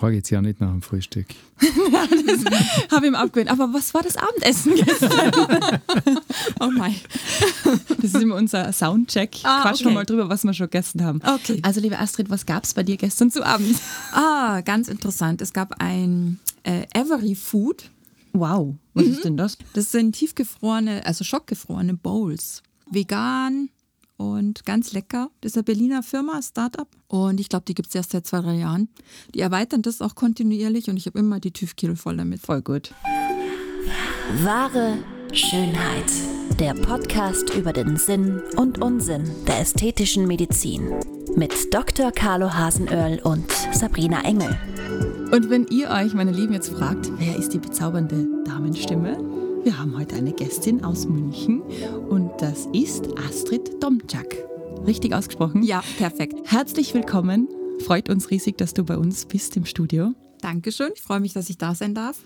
frage jetzt ja nicht nach dem Frühstück. ja, das habe ich ihm abgewöhnt. Aber was war das Abendessen gestern? oh mein. Das ist immer unser Soundcheck. Ah, Quatschen okay. mal drüber, was wir schon gegessen haben. Okay. Also, liebe Astrid, was gab es bei dir gestern zu Abend? Ah, ganz interessant. Es gab ein äh, Every Food. Wow, was mhm. ist denn das? Das sind tiefgefrorene, also schockgefrorene Bowls. Vegan, und ganz lecker. Das ist eine Berliner Firma, Startup. Und ich glaube, die gibt es erst seit zwei, drei Jahren. Die erweitern das auch kontinuierlich und ich habe immer die TÜV-Kilo voll damit. Voll gut. Wahre Schönheit. Der Podcast über den Sinn und Unsinn der ästhetischen Medizin. Mit Dr. Carlo Hasenöhrl und Sabrina Engel. Und wenn ihr euch, meine Lieben, jetzt fragt, wer ist die bezaubernde Damenstimme? Wir haben heute eine Gästin aus München und das ist Astrid Domczak. Richtig ausgesprochen? Ja, perfekt. Herzlich willkommen. Freut uns riesig, dass du bei uns bist im Studio. Dankeschön. Ich freue mich, dass ich da sein darf.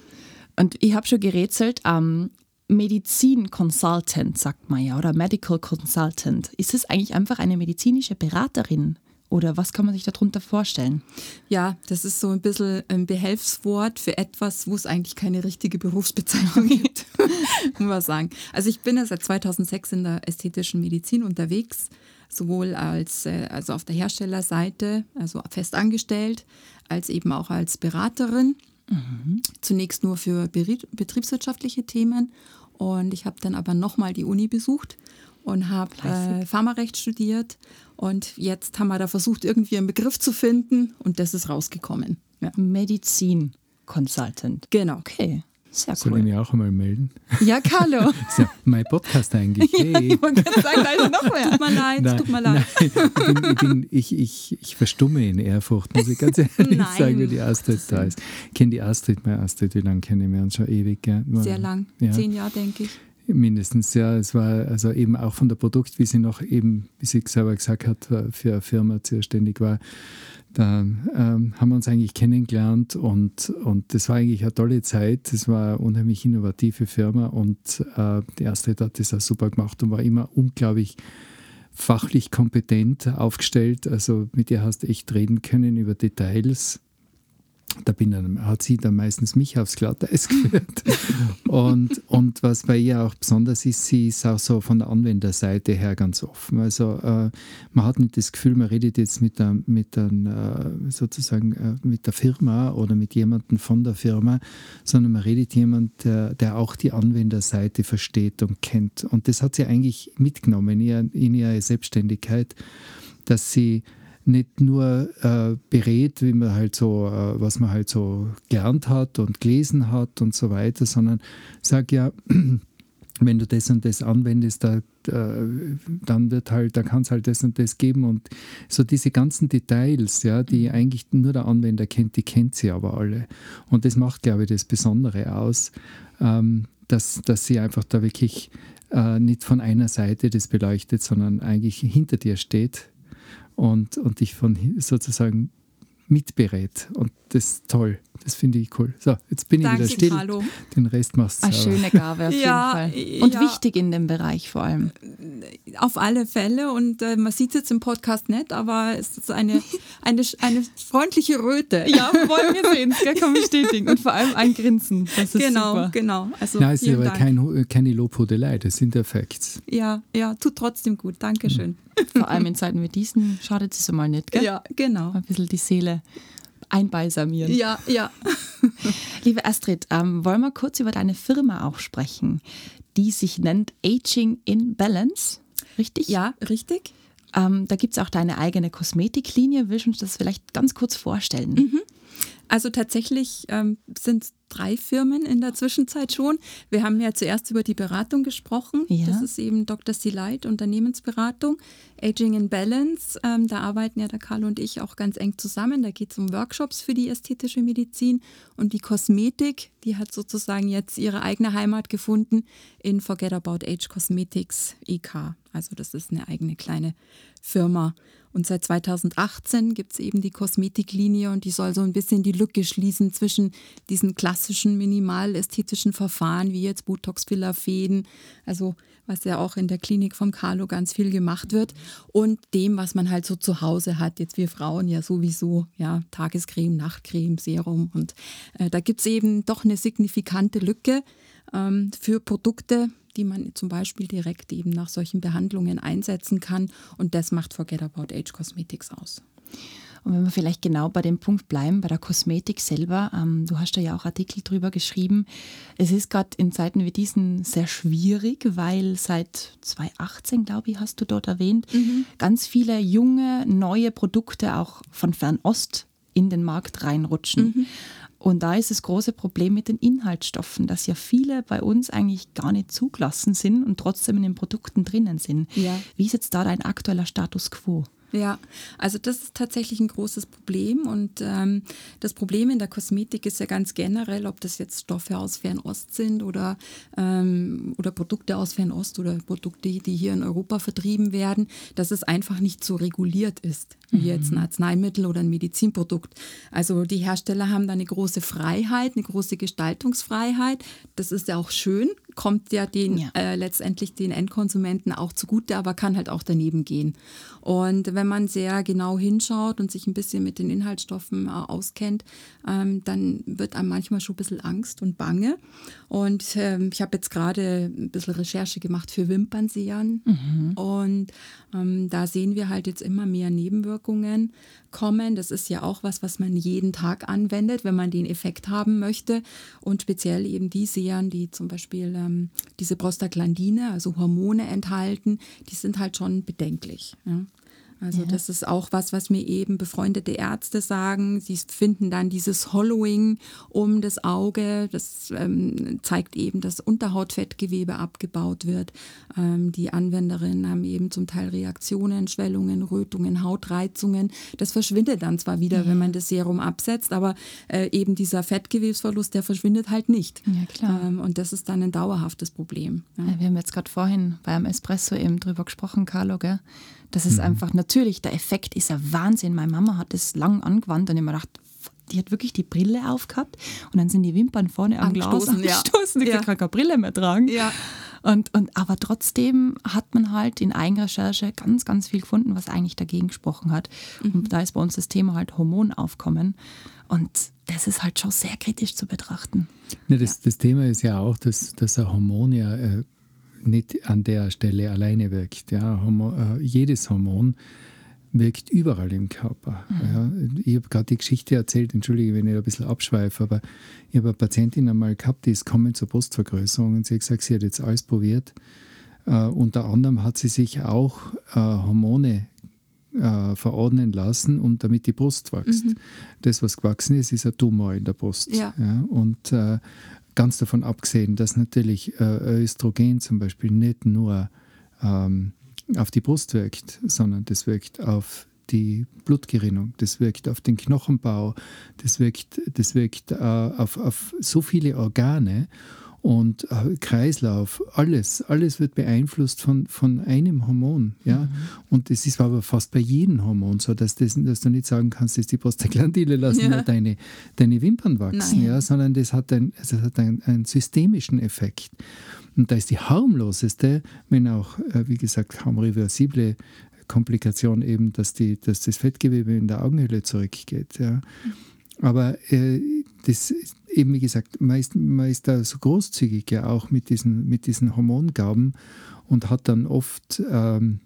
Und ich habe schon gerätselt, ähm, Medizin-Consultant, sagt man ja, oder Medical Consultant. Ist es eigentlich einfach eine medizinische Beraterin? Oder was kann man sich darunter vorstellen? Ja, das ist so ein bisschen ein Behelfswort für etwas, wo es eigentlich keine richtige Berufsbezeichnung gibt, muss man sagen. Also ich bin ja seit 2006 in der ästhetischen Medizin unterwegs, sowohl als äh, also auf der Herstellerseite, also fest angestellt, als eben auch als Beraterin. Mhm. Zunächst nur für betriebswirtschaftliche Themen und ich habe dann aber nochmal die Uni besucht und habe äh, Pharmarecht studiert. Und jetzt haben wir da versucht, irgendwie einen Begriff zu finden und das ist rausgekommen. Ja. Medizin Consultant. Genau. Okay. Sehr Soll cool. ich mich auch einmal melden? Ja, Carlo. das ist ja mein Podcast eigentlich. Hey. Ja, ich wollte gerade sagen, leider noch mehr. Tut mir leid, nein, tut mir leid. Nein, ich, bin, ich, bin, ich, ich, ich, verstumme in Ehrfurcht, muss ich ganz ehrlich nein. sagen, wie die Astrid da ist. Ich kenne die Astrid, meine Astrid, wie lange kennen wir uns schon ewig? Gell? Sehr lang, ja. zehn Jahre, denke ich. Mindestens, ja. Es war also eben auch von der Produkt, wie sie noch eben, wie sie selber gesagt hat, für eine Firma zuständig war. Da ähm, haben wir uns eigentlich kennengelernt und, und das war eigentlich eine tolle Zeit. Es war eine unheimlich innovative Firma und äh, die erste hat das auch super gemacht und war immer unglaublich fachlich kompetent aufgestellt. Also mit ihr hast du echt reden können über Details da bin dann, hat sie dann meistens mich aufs Glatteis geführt. und, und was bei ihr auch besonders ist, sie ist auch so von der Anwenderseite her ganz offen. Also äh, man hat nicht das Gefühl, man redet jetzt mit der, mit der, äh, sozusagen äh, mit der Firma oder mit jemandem von der Firma, sondern man redet jemand, der, der auch die Anwenderseite versteht und kennt. Und das hat sie eigentlich mitgenommen in, ihr, in ihre Selbstständigkeit, dass sie nicht nur äh, berät, wie man halt so, äh, was man halt so gelernt hat und gelesen hat und so weiter, sondern sagt ja, wenn du das und das anwendest, da, dann wird halt, da kann es halt das und das geben und so diese ganzen Details, ja, die mhm. eigentlich nur der Anwender kennt, die kennt sie aber alle. Und das macht, glaube ich, das Besondere aus, ähm, dass, dass sie einfach da wirklich äh, nicht von einer Seite das beleuchtet, sondern eigentlich hinter dir steht und, und dich von sozusagen mitberät. Und das ist toll. Das finde ich cool. So, jetzt bin Danke, ich wieder still. Carlo. Den Rest machst du Eine schöne Gabe auf ja, jeden Fall. Und ja. wichtig in dem Bereich vor allem. Auf alle Fälle. Und äh, man sieht es jetzt im Podcast nicht, aber es ist eine, eine, eine freundliche Röte. Ja, wollen wir sehen. Das kann man bestätigen. Und vor allem ein Grinsen. Das ist genau, super. genau. Also, Nein, es ist aber kein, keine Lobhudelei. Das sind Effekte. Ja, ja, tut trotzdem gut. Dankeschön. Mhm. Vor allem in Zeiten wie diesen schadet es einmal nicht, gell? Ja, genau. Ein bisschen die Seele einbalsamieren. Ja, ja. Liebe Astrid, ähm, wollen wir kurz über deine Firma auch sprechen, die sich nennt Aging in Balance, richtig? Ja, richtig. Ähm, da gibt es auch deine eigene Kosmetiklinie. Willst du uns das vielleicht ganz kurz vorstellen? Mhm. Also tatsächlich ähm, sind drei Firmen in der Zwischenzeit schon. Wir haben ja zuerst über die Beratung gesprochen. Ja. Das ist eben Dr. Light, Unternehmensberatung. Aging in Balance, ähm, da arbeiten ja der Karl und ich auch ganz eng zusammen. Da geht es um Workshops für die ästhetische Medizin und die Kosmetik, die hat sozusagen jetzt ihre eigene Heimat gefunden in Forget About Age Cosmetics EK. Also das ist eine eigene kleine Firma. Und seit 2018 gibt es eben die Kosmetiklinie und die soll so ein bisschen die Lücke schließen zwischen diesen klassischen minimalästhetischen Verfahren wie jetzt Botox, Filler, Fäden, also was ja auch in der Klinik vom Carlo ganz viel gemacht wird und dem, was man halt so zu Hause hat. Jetzt wir Frauen ja sowieso, ja, Tagescreme, Nachtcreme, Serum und äh, da gibt es eben doch eine signifikante Lücke ähm, für Produkte, die man zum Beispiel direkt eben nach solchen Behandlungen einsetzen kann. Und das macht Forget About Age Cosmetics aus. Und wenn wir vielleicht genau bei dem Punkt bleiben, bei der Kosmetik selber, ähm, du hast da ja auch Artikel drüber geschrieben. Es ist gerade in Zeiten wie diesen sehr schwierig, weil seit 2018, glaube ich, hast du dort erwähnt, mhm. ganz viele junge, neue Produkte auch von Fernost in den Markt reinrutschen. Mhm. Und da ist das große Problem mit den Inhaltsstoffen, dass ja viele bei uns eigentlich gar nicht zugelassen sind und trotzdem in den Produkten drinnen sind. Ja. Wie ist jetzt da dein aktueller Status quo? Ja, also das ist tatsächlich ein großes Problem und ähm, das Problem in der Kosmetik ist ja ganz generell, ob das jetzt Stoffe aus Fernost sind oder, ähm, oder Produkte aus Fernost oder Produkte, die hier in Europa vertrieben werden, dass es einfach nicht so reguliert ist wie mhm. jetzt ein Arzneimittel oder ein Medizinprodukt. Also die Hersteller haben da eine große Freiheit, eine große Gestaltungsfreiheit. Das ist ja auch schön, kommt ja, den, ja. Äh, letztendlich den Endkonsumenten auch zugute, aber kann halt auch daneben gehen. Und wenn man sehr genau hinschaut und sich ein bisschen mit den Inhaltsstoffen äh, auskennt, ähm, dann wird einem manchmal schon ein bisschen Angst und Bange. Und ähm, ich habe jetzt gerade ein bisschen Recherche gemacht für Wimpernsehren. Mhm. Und ähm, da sehen wir halt jetzt immer mehr Nebenwirkungen kommen. Das ist ja auch was, was man jeden Tag anwendet, wenn man den Effekt haben möchte. Und speziell eben die Sehern, die zum Beispiel ähm, diese Prostaglandine, also Hormone enthalten, die sind halt schon bedenklich. Ja. Also ja. das ist auch was, was mir eben befreundete Ärzte sagen. Sie finden dann dieses Hollowing um das Auge. Das ähm, zeigt eben, dass Unterhautfettgewebe abgebaut wird. Ähm, die Anwenderinnen haben eben zum Teil Reaktionen, Schwellungen, Rötungen, Hautreizungen. Das verschwindet dann zwar wieder, ja. wenn man das Serum absetzt, aber äh, eben dieser Fettgewebsverlust, der verschwindet halt nicht. Ja, klar. Ähm, und das ist dann ein dauerhaftes Problem. Ja. wir haben jetzt gerade vorhin beim Espresso eben drüber gesprochen, Carlo, gell? Das ist mhm. einfach natürlich, der Effekt ist ein Wahnsinn. Meine Mama hat das lang angewandt und ich mir gedacht, die hat wirklich die Brille aufgehabt und dann sind die Wimpern vorne am Glas angestoßen. Ja. Die ja. kann keine Brille mehr tragen. Ja. Und, und, aber trotzdem hat man halt in Eigenrecherche ganz, ganz viel gefunden, was eigentlich dagegen gesprochen hat. Mhm. Und da ist bei uns das Thema halt Hormonaufkommen. Und das ist halt schon sehr kritisch zu betrachten. Ja, das, das Thema ist ja auch, dass, dass ein Hormon ja äh, nicht an der Stelle alleine wirkt. Ja, Hormon, äh, jedes Hormon wirkt überall im Körper. Mhm. Ja, ich habe gerade die Geschichte erzählt, entschuldige, wenn ich ein bisschen abschweife, aber ich habe eine Patientin einmal gehabt, die ist kommen zur Brustvergrößerung und sie hat gesagt, sie hat jetzt alles probiert. Uh, unter anderem hat sie sich auch uh, Hormone uh, verordnen lassen, um damit die Brust wächst. Mhm. Das, was gewachsen ist, ist ein Tumor in der Brust. Ja. ja und Ganz davon abgesehen, dass natürlich äh, Östrogen zum Beispiel nicht nur ähm, auf die Brust wirkt, sondern das wirkt auf die Blutgerinnung, das wirkt auf den Knochenbau, das wirkt, das wirkt äh, auf, auf so viele Organe und äh, Kreislauf, alles, alles wird beeinflusst von, von einem Hormon. Ja? Mhm. Und das ist aber fast bei jedem Hormon so, dass, das, dass du nicht sagen kannst, dass die Prostaglandine lassen ja. deine, deine Wimpern wachsen, ja? sondern das hat, ein, das hat einen, einen systemischen Effekt. Und da ist die harmloseste, wenn auch, äh, wie gesagt, kaum reversible Komplikation eben, dass, die, dass das Fettgewebe in der Augenhöhle zurückgeht. Ja? Mhm. Aber äh, das ist eben, wie gesagt, man ist, man ist da so großzügig ja auch mit diesen, mit diesen Hormongaben und hat dann oft ähm,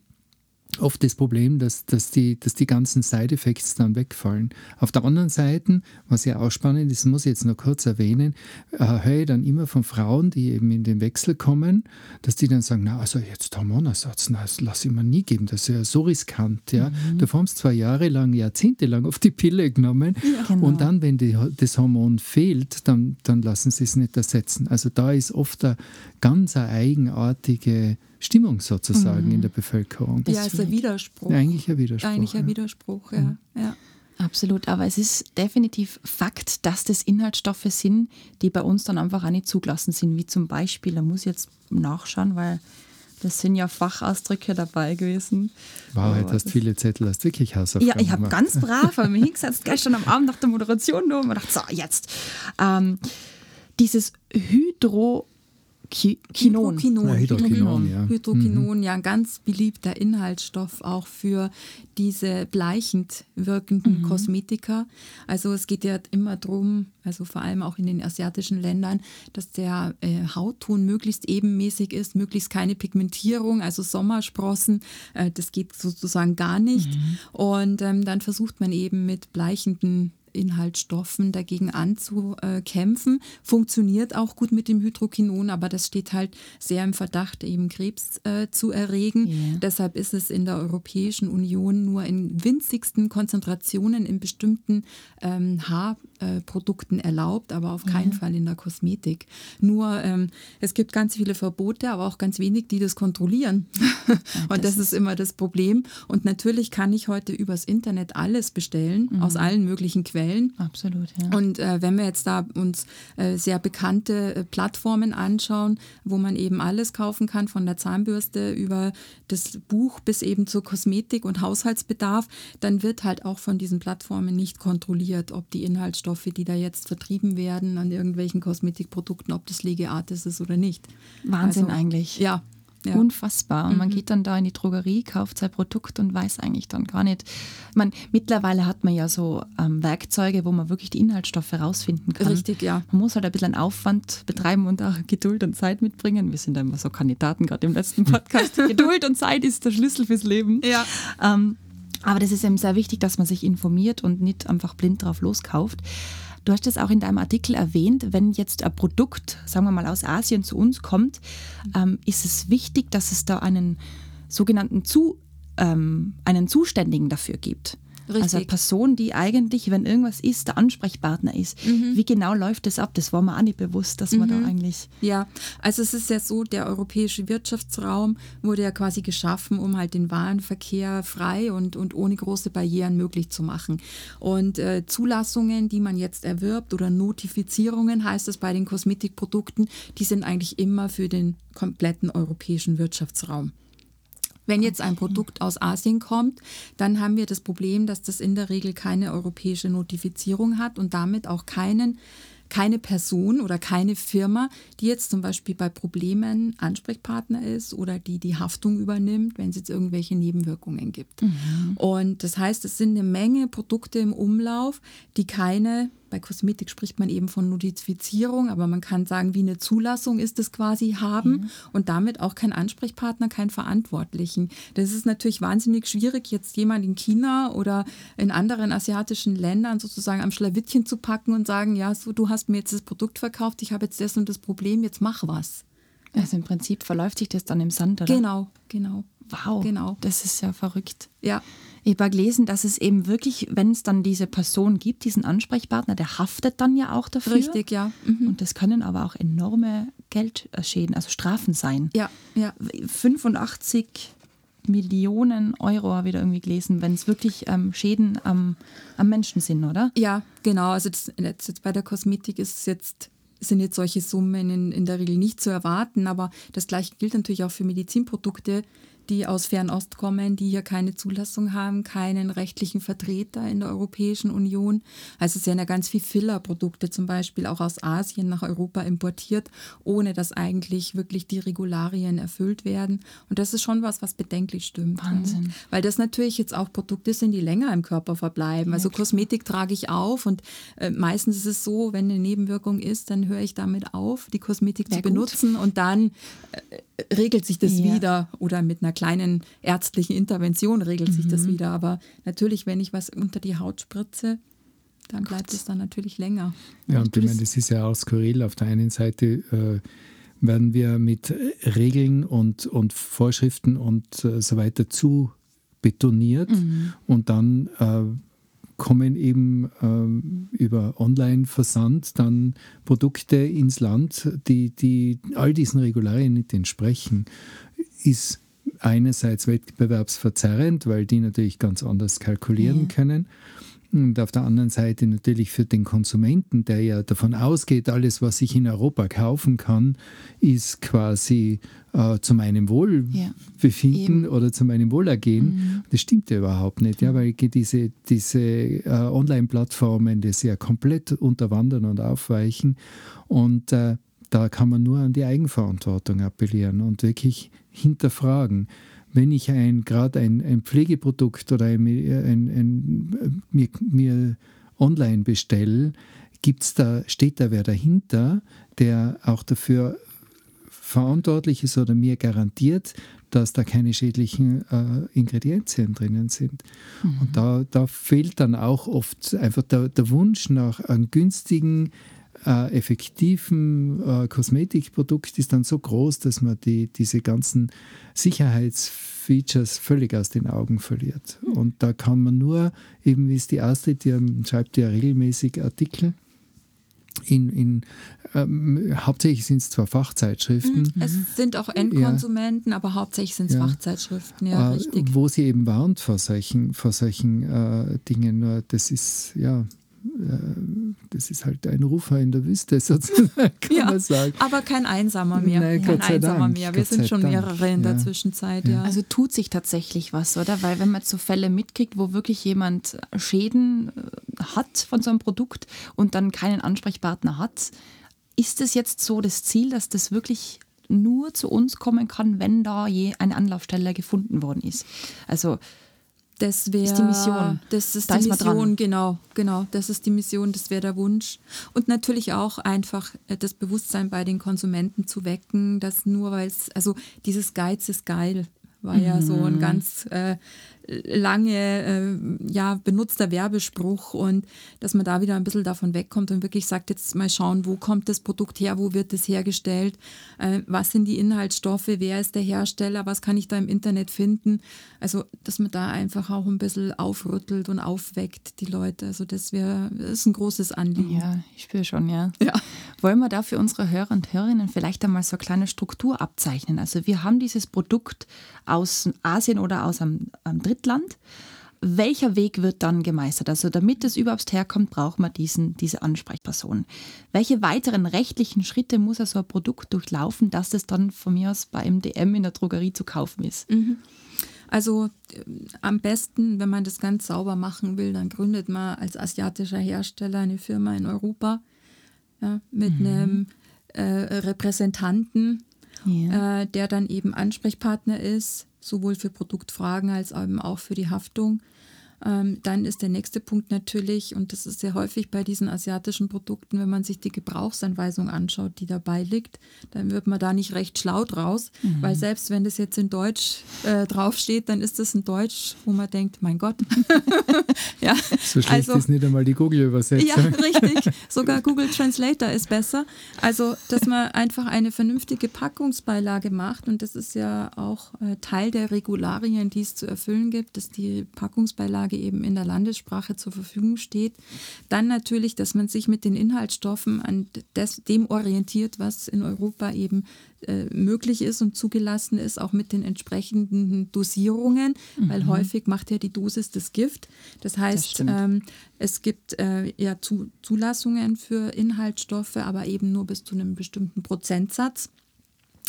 oft das Problem, dass, dass, die, dass die ganzen Side-Effects dann wegfallen. Auf der anderen Seite, was ja auch spannend ist, muss ich jetzt noch kurz erwähnen, äh, höre ich dann immer von Frauen, die eben in den Wechsel kommen, dass die dann sagen, na also jetzt Hormonersatz, na, das lasse ich mir nie geben, das ist ja so riskant. Ja? Mhm. Du hast zwei Jahre lang, jahrzehntelang auf die Pille genommen ja, genau. und dann, wenn die, das Hormon fehlt, dann, dann lassen sie es nicht ersetzen. Also da ist oft eine ganz eine eigenartige Stimmung sozusagen mhm. in der Bevölkerung. Ja, ist ein Widerspruch. Eigentlich ein Widerspruch. Eigentlich ein Widerspruch, ja. Mhm. ja. Absolut, aber es ist definitiv Fakt, dass das Inhaltsstoffe sind, die bei uns dann einfach auch nicht zugelassen sind, wie zum Beispiel, da muss ich jetzt nachschauen, weil Das sind ja Fachausdrücke dabei gewesen. Wow, heute hast viele Zettel, hast wirklich Hausaufgaben Ja, ich habe ganz brav habe mich hingesetzt, gestern am Abend nach der Moderation nur und dachte, so, jetzt. Ähm, dieses Hydro Kinon. Hydroquinon. Ja, Hydroquinon, ja. Hydroquinon, mhm. ja, ein ganz beliebter Inhaltsstoff auch für diese bleichend wirkenden mhm. Kosmetika. Also es geht ja immer darum, also vor allem auch in den asiatischen Ländern, dass der äh, Hautton möglichst ebenmäßig ist, möglichst keine Pigmentierung, also Sommersprossen, äh, das geht sozusagen gar nicht. Mhm. Und ähm, dann versucht man eben mit bleichenden Inhaltsstoffen dagegen anzukämpfen. Funktioniert auch gut mit dem Hydroquinon, aber das steht halt sehr im Verdacht, eben Krebs äh, zu erregen. Yeah. Deshalb ist es in der Europäischen Union nur in winzigsten Konzentrationen in bestimmten ähm, Haarprodukten erlaubt, aber auf keinen yeah. Fall in der Kosmetik. Nur ähm, es gibt ganz viele Verbote, aber auch ganz wenig, die das kontrollieren. Und das, das ist immer das Problem. Und natürlich kann ich heute übers Internet alles bestellen, mhm. aus allen möglichen Quellen. Quellen. Absolut, ja. Und äh, wenn wir jetzt da uns äh, sehr bekannte äh, Plattformen anschauen, wo man eben alles kaufen kann, von der Zahnbürste über das Buch bis eben zur Kosmetik und Haushaltsbedarf, dann wird halt auch von diesen Plattformen nicht kontrolliert, ob die Inhaltsstoffe, die da jetzt vertrieben werden an irgendwelchen Kosmetikprodukten, ob das Legeartis ist oder nicht. Wahnsinn also, eigentlich. Ja, ja. Unfassbar. Und mhm. man geht dann da in die Drogerie, kauft sein Produkt und weiß eigentlich dann gar nicht. Man, mittlerweile hat man ja so ähm, Werkzeuge, wo man wirklich die Inhaltsstoffe rausfinden kann. Richtig, ja. Man muss halt ein bisschen Aufwand betreiben und auch Geduld und Zeit mitbringen. Wir sind da immer so Kandidaten, gerade im letzten Podcast. Geduld und Zeit ist der Schlüssel fürs Leben. Ja. Ähm, aber das ist eben sehr wichtig, dass man sich informiert und nicht einfach blind drauf loskauft. Du hast es auch in deinem Artikel erwähnt, wenn jetzt ein Produkt, sagen wir mal aus Asien zu uns kommt, ähm, ist es wichtig, dass es da einen sogenannten zu, ähm, einen Zuständigen dafür gibt. Richtig. Also eine Person, die eigentlich, wenn irgendwas ist, der Ansprechpartner ist. Mhm. Wie genau läuft das ab? Das war mir auch nicht bewusst, dass man da mhm. eigentlich. Ja, also es ist ja so, der europäische Wirtschaftsraum wurde ja quasi geschaffen, um halt den Warenverkehr frei und, und ohne große Barrieren möglich zu machen. Und äh, Zulassungen, die man jetzt erwirbt oder Notifizierungen heißt es bei den Kosmetikprodukten, die sind eigentlich immer für den kompletten europäischen Wirtschaftsraum. Wenn jetzt ein Produkt aus Asien kommt, dann haben wir das Problem, dass das in der Regel keine europäische Notifizierung hat und damit auch keinen keine Person oder keine Firma, die jetzt zum Beispiel bei Problemen Ansprechpartner ist oder die die Haftung übernimmt, wenn es jetzt irgendwelche Nebenwirkungen gibt. Mhm. Und das heißt, es sind eine Menge Produkte im Umlauf, die keine bei Kosmetik spricht man eben von Notifizierung, aber man kann sagen, wie eine Zulassung ist es quasi haben mhm. und damit auch kein Ansprechpartner, kein Verantwortlichen. Das ist natürlich wahnsinnig schwierig, jetzt jemand in China oder in anderen asiatischen Ländern sozusagen am Schlawittchen zu packen und sagen, ja, so du hast mir jetzt das Produkt verkauft, ich habe jetzt das und das Problem, jetzt mach was. Also im Prinzip verläuft sich das dann im Sand, oder? Genau, genau. Wow, genau. das ist ja verrückt. Ja. Ich habe gelesen, dass es eben wirklich, wenn es dann diese Person gibt, diesen Ansprechpartner, der haftet dann ja auch dafür. Richtig, ja. Mhm. Und das können aber auch enorme Geldschäden, also Strafen sein. Ja, ja. 85 Millionen Euro habe ich da irgendwie gelesen, wenn es wirklich ähm, Schäden am, am Menschen sind, oder? Ja, genau. Also das, jetzt bei der Kosmetik ist es jetzt sind jetzt solche Summen in, in der Regel nicht zu erwarten, aber das gleiche gilt natürlich auch für Medizinprodukte, die aus Fernost kommen, die hier keine Zulassung haben, keinen rechtlichen Vertreter in der Europäischen Union. Also es werden ja ganz viele Fillerprodukte zum Beispiel auch aus Asien nach Europa importiert, ohne dass eigentlich wirklich die Regularien erfüllt werden. Und das ist schon was, was bedenklich stimmt. Wahnsinn. Weil das natürlich jetzt auch Produkte sind, die länger im Körper verbleiben. Also Kosmetik trage ich auf und äh, meistens ist es so, wenn eine Nebenwirkung ist, dann höre ich damit auf, die Kosmetik Sehr zu benutzen gut. und dann äh, regelt sich das ja. wieder oder mit einer kleinen ärztlichen Intervention regelt mhm. sich das mhm. wieder. Aber natürlich, wenn ich was unter die Haut spritze, dann bleibt es dann natürlich länger. Ja, und ich meine, das ist ja auch skurril. Auf der einen Seite äh, werden wir mit Regeln und, und Vorschriften und äh, so weiter zu betoniert mhm. und dann äh, kommen eben ähm, über Online-Versand dann Produkte ins Land, die, die all diesen Regularien nicht entsprechen, ist einerseits wettbewerbsverzerrend, weil die natürlich ganz anders kalkulieren ja. können. Und auf der anderen Seite natürlich für den Konsumenten, der ja davon ausgeht, alles, was ich in Europa kaufen kann, ist quasi äh, zu meinem Wohlbefinden ja, oder zu meinem Wohlergehen. Mhm. Das stimmt ja überhaupt nicht, ja, weil diese, diese äh, Online-Plattformen das ja komplett unterwandern und aufweichen. Und äh, da kann man nur an die Eigenverantwortung appellieren und wirklich hinterfragen wenn ich ein gerade ein, ein Pflegeprodukt oder ein, ein, ein, mir, mir online bestelle, gibt's da, steht da wer dahinter, der auch dafür verantwortlich ist oder mir garantiert, dass da keine schädlichen äh, Ingredienzien drinnen sind. Mhm. Und da, da fehlt dann auch oft einfach der, der Wunsch nach einem günstigen, äh, effektiven äh, Kosmetikprodukt ist dann so groß, dass man die, diese ganzen Sicherheitsfeatures völlig aus den Augen verliert. Und da kann man nur, eben wie es die Astrid, die schreibt ja regelmäßig Artikel, in, in ähm, hauptsächlich sind es zwar Fachzeitschriften. Mhm. Es sind auch Endkonsumenten, ja. aber hauptsächlich sind es ja. Fachzeitschriften, ja, äh, richtig. Wo sie eben warnt vor solchen, vor solchen äh, Dingen. Nur das ist, ja, das ist halt ein Rufer in der Wüste, sozusagen, kann ja, man sagen. Aber kein Einsamer mehr. Nein, kein Einsamer Dank, mehr. Wir Gott sind schon Dank. mehrere in ja. der Zwischenzeit, ja. Also tut sich tatsächlich was, oder? Weil wenn man so Fälle mitkriegt, wo wirklich jemand Schäden äh, hat von so einem Produkt und dann keinen Ansprechpartner hat, ist es jetzt so das Ziel, dass das wirklich nur zu uns kommen kann, wenn da je eine Anlaufstelle gefunden worden ist? Also das wäre die Mission. Das ist da die ist Mission, genau, genau. Das ist die Mission, das wäre der Wunsch. Und natürlich auch einfach äh, das Bewusstsein bei den Konsumenten zu wecken, dass nur weil es, also dieses Geiz ist geil, war mhm. ja so ein mhm. ganz äh, lange äh, ja, benutzter Werbespruch und dass man da wieder ein bisschen davon wegkommt und wirklich sagt, jetzt mal schauen, wo kommt das Produkt her, wo wird es hergestellt, äh, was sind die Inhaltsstoffe, wer ist der Hersteller, was kann ich da im Internet finden. Also, dass man da einfach auch ein bisschen aufrüttelt und aufweckt, die Leute. Also, das wäre ist ein großes Anliegen. Ja, ich spüre schon, ja. ja. Wollen wir da für unsere Hörer und Hörerinnen vielleicht einmal so eine kleine Struktur abzeichnen? Also, wir haben dieses Produkt aus Asien oder aus einem, einem Dritten Drittland. Welcher Weg wird dann gemeistert? Also damit es überhaupt herkommt, braucht man diesen, diese Ansprechperson. Welche weiteren rechtlichen Schritte muss so ein Produkt durchlaufen, dass es dann von mir aus bei MDM in der Drogerie zu kaufen ist? Mhm. Also äh, am besten, wenn man das ganz sauber machen will, dann gründet man als asiatischer Hersteller eine Firma in Europa ja, mit mhm. einem äh, Repräsentanten, ja. äh, der dann eben Ansprechpartner ist sowohl für Produktfragen als eben auch für die Haftung. Ähm, dann ist der nächste Punkt natürlich, und das ist sehr häufig bei diesen asiatischen Produkten, wenn man sich die Gebrauchsanweisung anschaut, die dabei liegt, dann wird man da nicht recht schlau draus, mhm. weil selbst wenn das jetzt in Deutsch äh, draufsteht, dann ist das in Deutsch, wo man denkt, mein Gott. ja, so schlecht also, ist nicht einmal die Google-Übersetzung. Ja, richtig. Sogar Google Translator ist besser. Also, dass man einfach eine vernünftige Packungsbeilage macht und das ist ja auch äh, Teil der Regularien, die es zu erfüllen gibt, dass die Packungsbeilage Grundlage eben in der Landessprache zur Verfügung steht. Dann natürlich, dass man sich mit den Inhaltsstoffen an des, dem orientiert, was in Europa eben äh, möglich ist und zugelassen ist, auch mit den entsprechenden Dosierungen, mhm. weil häufig macht ja die Dosis das Gift. Das heißt, das ähm, es gibt äh, ja zu, Zulassungen für Inhaltsstoffe, aber eben nur bis zu einem bestimmten Prozentsatz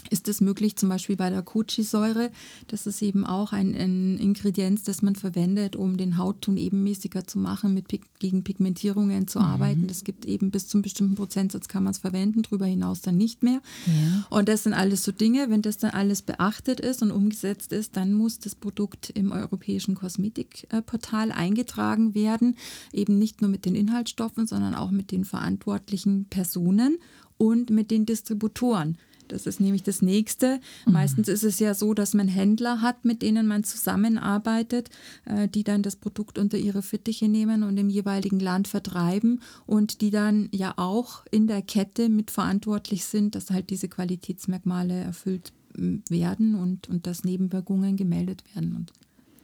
ist es möglich, zum Beispiel bei der Kochi-Säure. Das ist eben auch ein, ein, Ingredienz, das man verwendet, um den Hautton ebenmäßiger zu machen, mit gegen Pigmentierungen zu mhm. arbeiten. Das gibt eben bis zum bestimmten Prozentsatz kann man es verwenden, darüber hinaus dann nicht mehr. Ja. Und das sind alles so Dinge, wenn das dann alles beachtet ist und umgesetzt ist, dann muss das Produkt im europäischen Kosmetikportal eingetragen werden. Eben nicht nur mit den Inhaltsstoffen, sondern auch mit den verantwortlichen Personen und mit den Distributoren. Das ist nämlich das Nächste. Mhm. Meistens ist es ja so, dass man Händler hat, mit denen man zusammenarbeitet, äh, die dann das Produkt unter ihre Fittiche nehmen und im jeweiligen Land vertreiben und die dann ja auch in der Kette mitverantwortlich sind, dass halt diese Qualitätsmerkmale erfüllt werden und, und dass Nebenwirkungen gemeldet werden. Und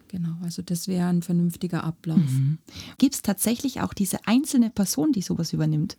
Genau, also das wäre ein vernünftiger Ablauf. Mhm. Gibt es tatsächlich auch diese einzelne Person, die sowas übernimmt?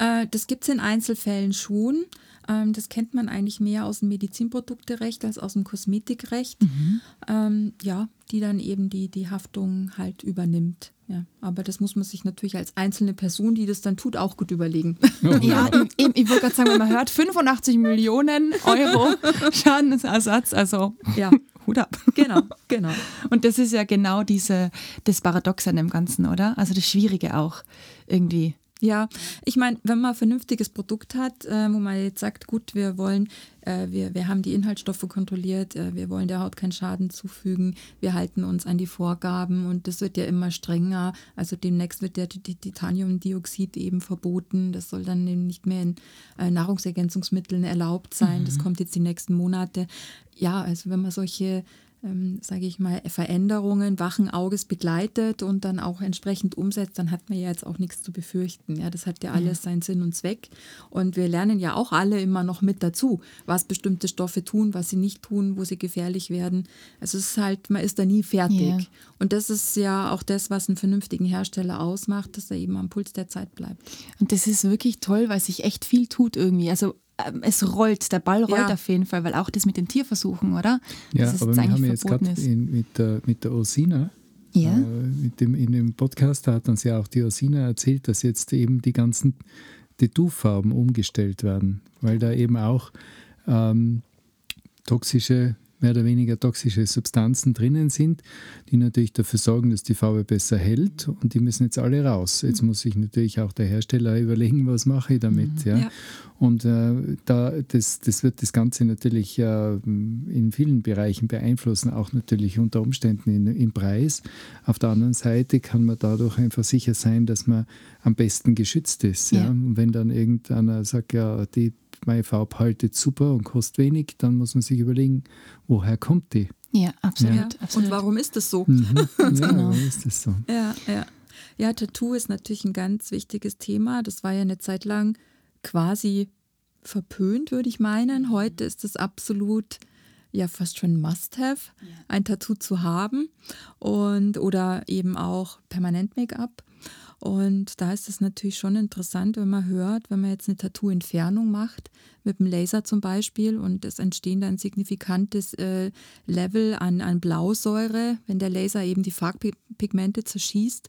Äh, das gibt es in Einzelfällen schon. Ähm, das kennt man eigentlich mehr aus dem Medizinprodukterecht als aus dem Kosmetikrecht. Mhm. Ähm, ja, die dann eben die, die Haftung halt übernimmt. Ja, aber das muss man sich natürlich als einzelne Person, die das dann tut, auch gut überlegen. ja, eben, ich wollte gerade sagen, wenn man hört, 85 Millionen Euro Schadensersatz, also ja. Hut ab. Genau, genau. Und das ist ja genau diese, das Paradoxe an dem Ganzen, oder? Also das Schwierige auch irgendwie. Ja, ich meine, wenn man ein vernünftiges Produkt hat, äh, wo man jetzt sagt, gut, wir wollen, äh, wir, wir haben die Inhaltsstoffe kontrolliert, äh, wir wollen der Haut keinen Schaden zufügen, wir halten uns an die Vorgaben und das wird ja immer strenger. Also demnächst wird der Titaniumdioxid eben verboten, das soll dann eben nicht mehr in äh, Nahrungsergänzungsmitteln erlaubt sein, mhm. das kommt jetzt die nächsten Monate. Ja, also wenn man solche ähm, sage ich mal, Veränderungen wachen Auges begleitet und dann auch entsprechend umsetzt, dann hat man ja jetzt auch nichts zu befürchten. Ja, das hat ja alles ja. seinen Sinn und Zweck. Und wir lernen ja auch alle immer noch mit dazu, was bestimmte Stoffe tun, was sie nicht tun, wo sie gefährlich werden. Also es ist halt, man ist da nie fertig. Ja. Und das ist ja auch das, was einen vernünftigen Hersteller ausmacht, dass er eben am Puls der Zeit bleibt. Und das ist wirklich toll, weil sich echt viel tut irgendwie. Also es rollt, der Ball rollt ja. auf jeden Fall, weil auch das mit den Tierversuchen, oder? Ja, aber wir haben jetzt gerade mit der, mit der Ursina, ja. Äh, mit dem, in dem Podcast hat uns ja auch die Ursina erzählt, dass jetzt eben die ganzen Tattoo-Farben umgestellt werden, weil da eben auch ähm, toxische mehr oder weniger toxische Substanzen drinnen sind, die natürlich dafür sorgen, dass die Farbe besser hält und die müssen jetzt alle raus. Jetzt muss sich natürlich auch der Hersteller überlegen, was mache ich damit. Mhm. Ja? ja. Und äh, da, das, das wird das Ganze natürlich äh, in vielen Bereichen beeinflussen, auch natürlich unter Umständen in, im Preis. Auf der anderen Seite kann man dadurch einfach sicher sein, dass man am besten geschützt ist. Ja? ja? Und wenn dann irgendeiner sagt, ja, die meine Farbe haltet super und kostet wenig, dann muss man sich überlegen, woher kommt die? Ja, absolut. Ja. absolut. Und warum ist das so? Mhm. Ja, genau. warum ist das so? Ja, ja. Ja, Tattoo ist natürlich ein ganz wichtiges Thema. Das war ja eine Zeit lang quasi verpönt, würde ich meinen. Heute ist es absolut ja fast schon Must-have, ein Tattoo zu haben und oder eben auch permanent Make-up. Und da ist es natürlich schon interessant, wenn man hört, wenn man jetzt eine Tattoo-Entfernung macht, mit dem Laser zum Beispiel, und es entsteht ein signifikantes äh, Level an, an Blausäure, wenn der Laser eben die Farbpigmente zerschießt.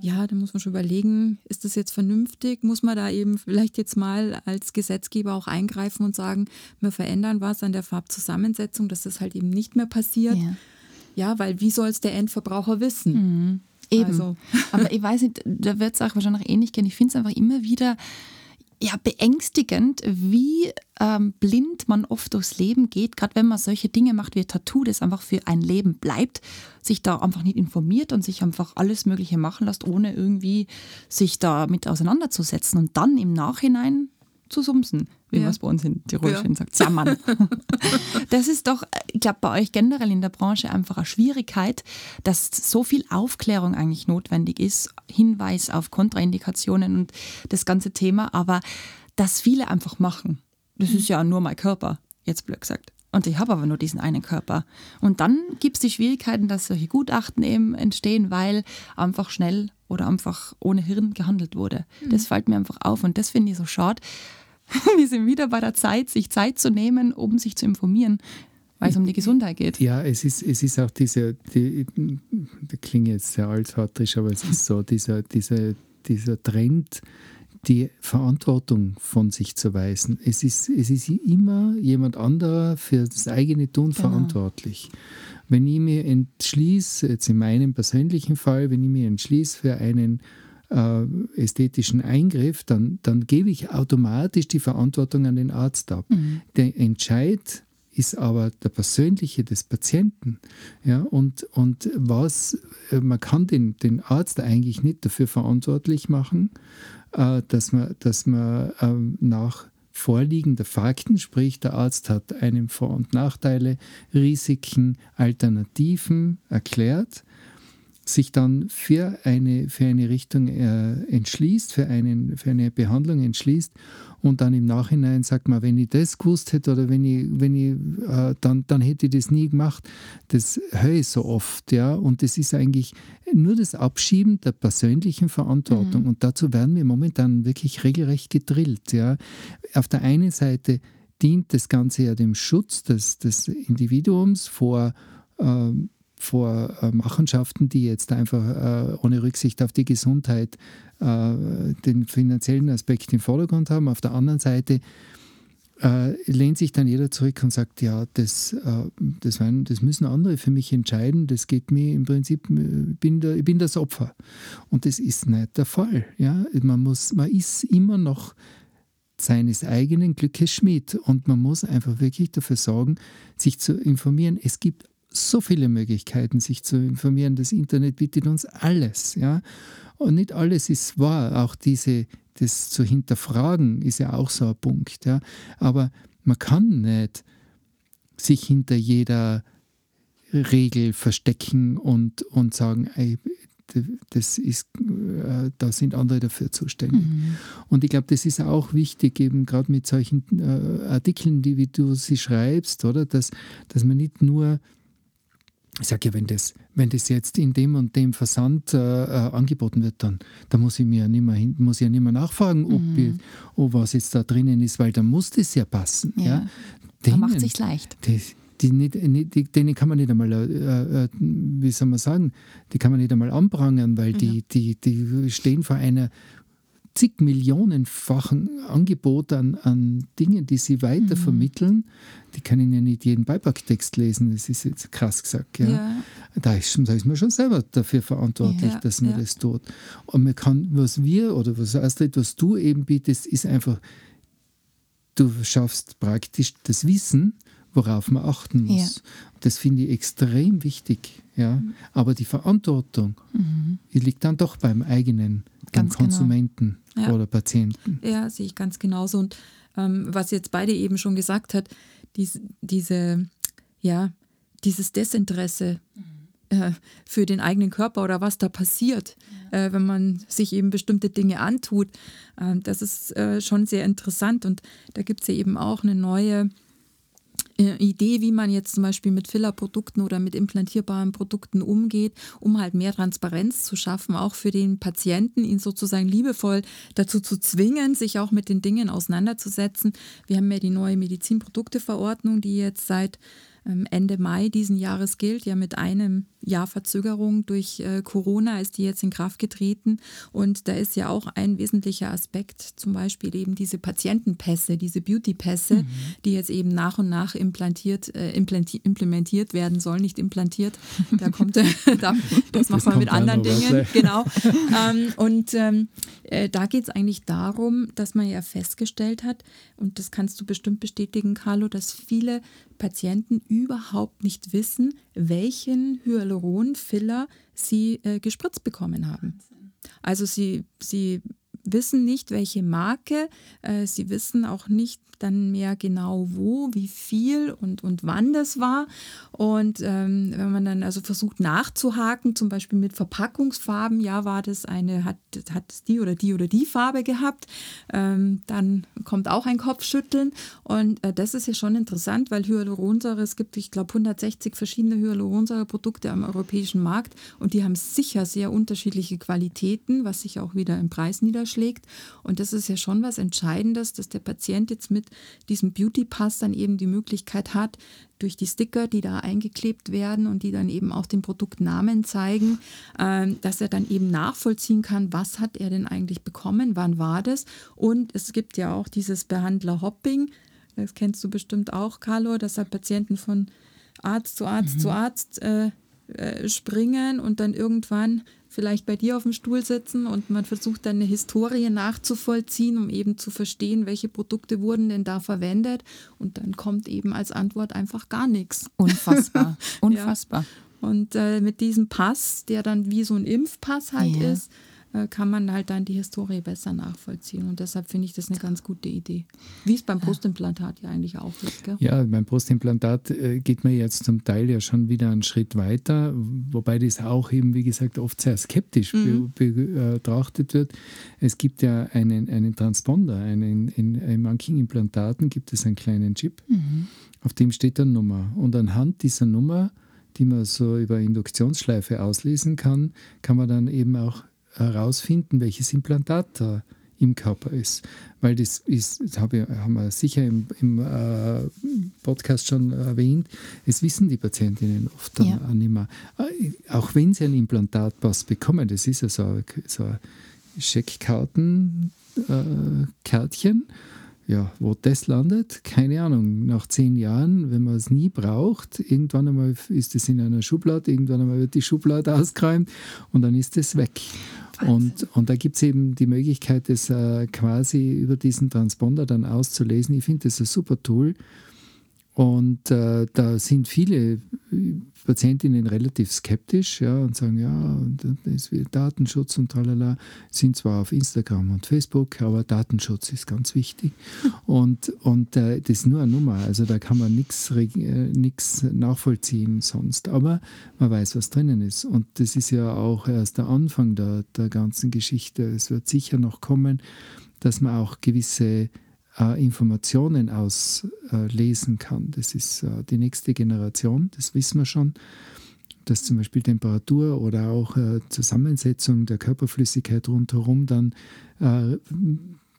Ja, da muss man schon überlegen, ist das jetzt vernünftig? Muss man da eben vielleicht jetzt mal als Gesetzgeber auch eingreifen und sagen, wir verändern was an der Farbzusammensetzung, dass das halt eben nicht mehr passiert? Ja, ja weil wie soll es der Endverbraucher wissen? Mhm. Eben. Also. Aber ich weiß nicht, da wird es auch wahrscheinlich ähnlich gehen. Ich finde es einfach immer wieder ja, beängstigend, wie ähm, blind man oft durchs Leben geht, gerade wenn man solche Dinge macht wie ein Tattoo, das einfach für ein Leben bleibt, sich da einfach nicht informiert und sich einfach alles Mögliche machen lässt, ohne irgendwie sich damit auseinanderzusetzen und dann im Nachhinein zu sumsen, wie ja. man es bei uns in Tirol ja. schön sagt, jammern. das ist doch, ich glaube, bei euch generell in der Branche einfach eine Schwierigkeit, dass so viel Aufklärung eigentlich notwendig ist, Hinweis auf Kontraindikationen und das ganze Thema, aber dass viele einfach machen. Das ist ja nur mein Körper, jetzt blöd gesagt. Und ich habe aber nur diesen einen Körper. Und dann gibt es die Schwierigkeiten, dass solche Gutachten eben entstehen, weil einfach schnell oder einfach ohne Hirn gehandelt wurde. Mhm. Das fällt mir einfach auf und das finde ich so schade. Wir sind wieder bei der Zeit, sich Zeit zu nehmen, um sich zu informieren, weil es um die Gesundheit geht. Ja, es ist, es ist auch diese, die, das klingt jetzt sehr altvaterisch, aber es ist so, dieser, dieser, dieser Trend, die Verantwortung von sich zu weisen. Es ist, es ist immer jemand anderer für das eigene Tun genau. verantwortlich. Wenn ich mir entschließe, jetzt in meinem persönlichen Fall, wenn ich mir entschließe für einen äh, ästhetischen Eingriff, dann, dann gebe ich automatisch die Verantwortung an den Arzt ab. Mhm. Der Entscheid ist aber der persönliche des Patienten. Ja, und, und was, äh, man kann den, den Arzt eigentlich nicht dafür verantwortlich machen, äh, dass man, dass man ähm, nach Vorliegen der Fakten, sprich der Arzt hat einem Vor- und Nachteile, Risiken, Alternativen erklärt sich dann für eine, für eine Richtung äh, entschließt, für, einen, für eine Behandlung entschließt und dann im Nachhinein sagt man, wenn ich das gewusst hätte oder wenn ich, wenn ich äh, dann, dann hätte ich das nie gemacht. Das höre ich so oft, ja. Und das ist eigentlich nur das Abschieben der persönlichen Verantwortung. Mhm. Und dazu werden wir momentan wirklich regelrecht gedrillt, ja. Auf der einen Seite dient das Ganze ja dem Schutz des, des Individuums vor ähm, vor äh, Machenschaften, die jetzt einfach äh, ohne Rücksicht auf die Gesundheit äh, den finanziellen Aspekt im Vordergrund haben. Auf der anderen Seite äh, lehnt sich dann jeder zurück und sagt, ja, das, äh, das, waren, das müssen andere für mich entscheiden, das geht mir im Prinzip, äh, bin der, ich bin das Opfer. Und das ist nicht der Fall. Ja? Man, muss, man ist immer noch seines eigenen Glückes Schmied und man muss einfach wirklich dafür sorgen, sich zu informieren. Es gibt so viele Möglichkeiten, sich zu informieren. Das Internet bietet uns alles. Ja? Und nicht alles ist wahr. Auch diese, das zu hinterfragen ist ja auch so ein Punkt. Ja? Aber man kann nicht sich hinter jeder Regel verstecken und, und sagen, ey, das ist, äh, da sind andere dafür zuständig. Mhm. Und ich glaube, das ist auch wichtig, eben gerade mit solchen äh, Artikeln, die wie du sie schreibst, oder? Dass, dass man nicht nur ich sage ja, wenn das, wenn das jetzt in dem und dem Versand äh, äh angeboten wird, dann, dann muss ich mir ja nicht mehr, hin, muss ich ja nicht mehr nachfragen, ob, mhm. ich, ob was jetzt da drinnen ist, weil dann muss das ja passen. Ja. ja. Denen, macht sich leicht. Die, die nicht, die, denen kann man nicht einmal, äh, äh, wie soll man sagen, die kann man nicht einmal anprangern, weil die, die, die stehen vor einer zig Millionenfachen Angebot an, an Dingen, die sie weitervermitteln. Mhm. Die können ja nicht jeden Beipacktext lesen, das ist jetzt krass gesagt. Ja. ja. Da, ist, da, ist, man schon selber dafür verantwortlich, ja, dass man ja. das tut. Und man kann, was wir oder was Astrid, was du eben bietest, ist einfach, du schaffst praktisch das Wissen, worauf man achten muss. Das finde ich extrem wichtig. Ja? Mhm. Aber die Verantwortung mhm. die liegt dann doch beim eigenen beim genau. Konsumenten genau. ja. oder Patienten. Ja, sehe ich ganz genauso. Und ähm, was jetzt beide eben schon gesagt hat, dies, diese, ja, dieses Desinteresse mhm. äh, für den eigenen Körper oder was da passiert, ja. äh, wenn man sich eben bestimmte Dinge antut, äh, das ist äh, schon sehr interessant. Und da gibt es ja eben auch eine neue Idee, wie man jetzt zum Beispiel mit Fillerprodukten oder mit implantierbaren Produkten umgeht, um halt mehr Transparenz zu schaffen, auch für den Patienten, ihn sozusagen liebevoll dazu zu zwingen, sich auch mit den Dingen auseinanderzusetzen. Wir haben ja die neue Medizinprodukteverordnung, die jetzt seit Ende Mai diesen Jahres gilt, ja mit einem Jahr Verzögerung durch äh, Corona ist die jetzt in Kraft getreten. Und da ist ja auch ein wesentlicher Aspekt, zum Beispiel eben diese Patientenpässe, diese Beautypässe, mhm. die jetzt eben nach und nach implantiert, äh, implementiert werden sollen, nicht implantiert. Da kommt, da, das macht man mit anderen Dingen. Genau. ähm, und ähm, äh, da geht es eigentlich darum, dass man ja festgestellt hat, und das kannst du bestimmt bestätigen, Carlo, dass viele Patienten überhaupt nicht wissen, welchen Hyaluron-Filler sie äh, gespritzt bekommen haben. Also sie, sie wissen nicht, welche Marke, äh, sie wissen auch nicht, dann mehr genau wo, wie viel und, und wann das war. Und ähm, wenn man dann also versucht nachzuhaken, zum Beispiel mit Verpackungsfarben, ja, war das eine, hat, hat die oder die oder die Farbe gehabt, ähm, dann kommt auch ein Kopfschütteln. Und äh, das ist ja schon interessant, weil Hyaluronsäure, es gibt, ich glaube, 160 verschiedene Hyaluronsäureprodukte am europäischen Markt und die haben sicher sehr unterschiedliche Qualitäten, was sich auch wieder im Preis niederschlägt. Und das ist ja schon was Entscheidendes, dass der Patient jetzt mit diesem Beauty Pass dann eben die Möglichkeit hat, durch die Sticker, die da eingeklebt werden und die dann eben auch den Produktnamen zeigen, ähm, dass er dann eben nachvollziehen kann, was hat er denn eigentlich bekommen, wann war das. Und es gibt ja auch dieses Behandler-Hopping, das kennst du bestimmt auch, Carlo, dass er Patienten von Arzt zu Arzt mhm. zu Arzt äh, äh, springen und dann irgendwann vielleicht bei dir auf dem Stuhl sitzen und man versucht dann eine Historie nachzuvollziehen, um eben zu verstehen, welche Produkte wurden denn da verwendet und dann kommt eben als Antwort einfach gar nichts. Unfassbar, unfassbar. Ja. Und äh, mit diesem Pass, der dann wie so ein Impfpass halt ja. ist, kann man halt dann die Historie besser nachvollziehen. Und deshalb finde ich das eine ganz gute Idee. Wie es beim Brustimplantat ja eigentlich auch ist. Gell? Ja, beim Brustimplantat äh, geht man jetzt zum Teil ja schon wieder einen Schritt weiter, wobei das auch eben, wie gesagt, oft sehr skeptisch mhm. betrachtet wird. Es gibt ja einen, einen Transponder, einen, in, in manchen Implantaten gibt es einen kleinen Chip, mhm. auf dem steht eine Nummer. Und anhand dieser Nummer die man so über Induktionsschleife auslesen kann, kann man dann eben auch herausfinden, welches Implantat da im Körper ist. Weil das ist, das habe, haben wir sicher im, im äh, Podcast schon erwähnt, es wissen die Patientinnen oft dann ja. auch nicht mehr. Äh, auch wenn sie ein Implantatpass bekommen, das ist ja so, so ein Scheckkartenkärtchen, äh, ja, wo das landet, keine Ahnung. Nach zehn Jahren, wenn man es nie braucht, irgendwann einmal ist es in einer Schublade, irgendwann einmal wird die Schublade ausgeräumt und dann ist es weg. Und, und da gibt es eben die Möglichkeit, das äh, quasi über diesen Transponder dann auszulesen. Ich finde das ein super Tool. Und äh, da sind viele Patientinnen relativ skeptisch ja, und sagen, ja, das ist Datenschutz und tralala, sind zwar auf Instagram und Facebook, aber Datenschutz ist ganz wichtig. Und, und äh, das ist nur eine Nummer, also da kann man nichts äh, nachvollziehen sonst. Aber man weiß, was drinnen ist. Und das ist ja auch erst der Anfang der, der ganzen Geschichte. Es wird sicher noch kommen, dass man auch gewisse äh, Informationen auslesen äh, kann. Das ist äh, die nächste Generation, das wissen wir schon, dass zum Beispiel Temperatur oder auch äh, Zusammensetzung der Körperflüssigkeit rundherum dann äh,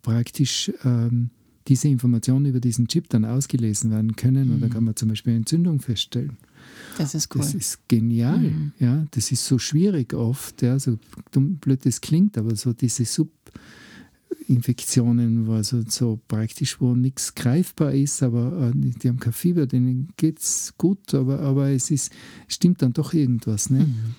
praktisch ähm, diese Informationen über diesen Chip dann ausgelesen werden können. Mhm. Und da kann man zum Beispiel Entzündung feststellen. Das ist cool. Das ist genial. Mhm. Ja, das ist so schwierig oft, ja, so dumm, blöd das klingt, aber so diese Sub- Infektionen, also so praktisch, wo nichts greifbar ist, aber äh, die haben kein Fieber, denen geht es gut, aber, aber es ist, stimmt dann doch irgendwas. Ne? Mhm.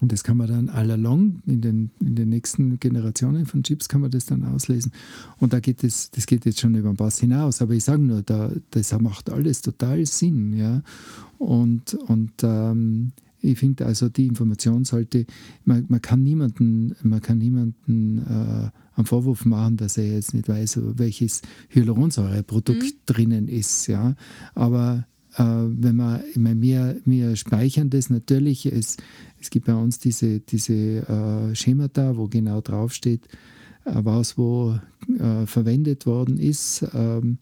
Und das kann man dann all along in den, in den nächsten Generationen von Chips kann man das dann auslesen. Und da geht es, das geht jetzt schon über den Pass hinaus. Aber ich sage nur, da, das macht alles total Sinn. Ja? Und, und ähm, ich finde also, die Information sollte, man, man kann niemanden, man kann niemanden äh, einen Vorwurf machen, dass er jetzt nicht weiß, welches Hyaluronsäureprodukt mhm. drinnen ist. Ja? Aber äh, wenn man, ich meine, wir, wir speichern das natürlich, es, es gibt bei uns diese, diese äh, Schemata, wo genau draufsteht, äh, was wo äh, verwendet worden ist ähm,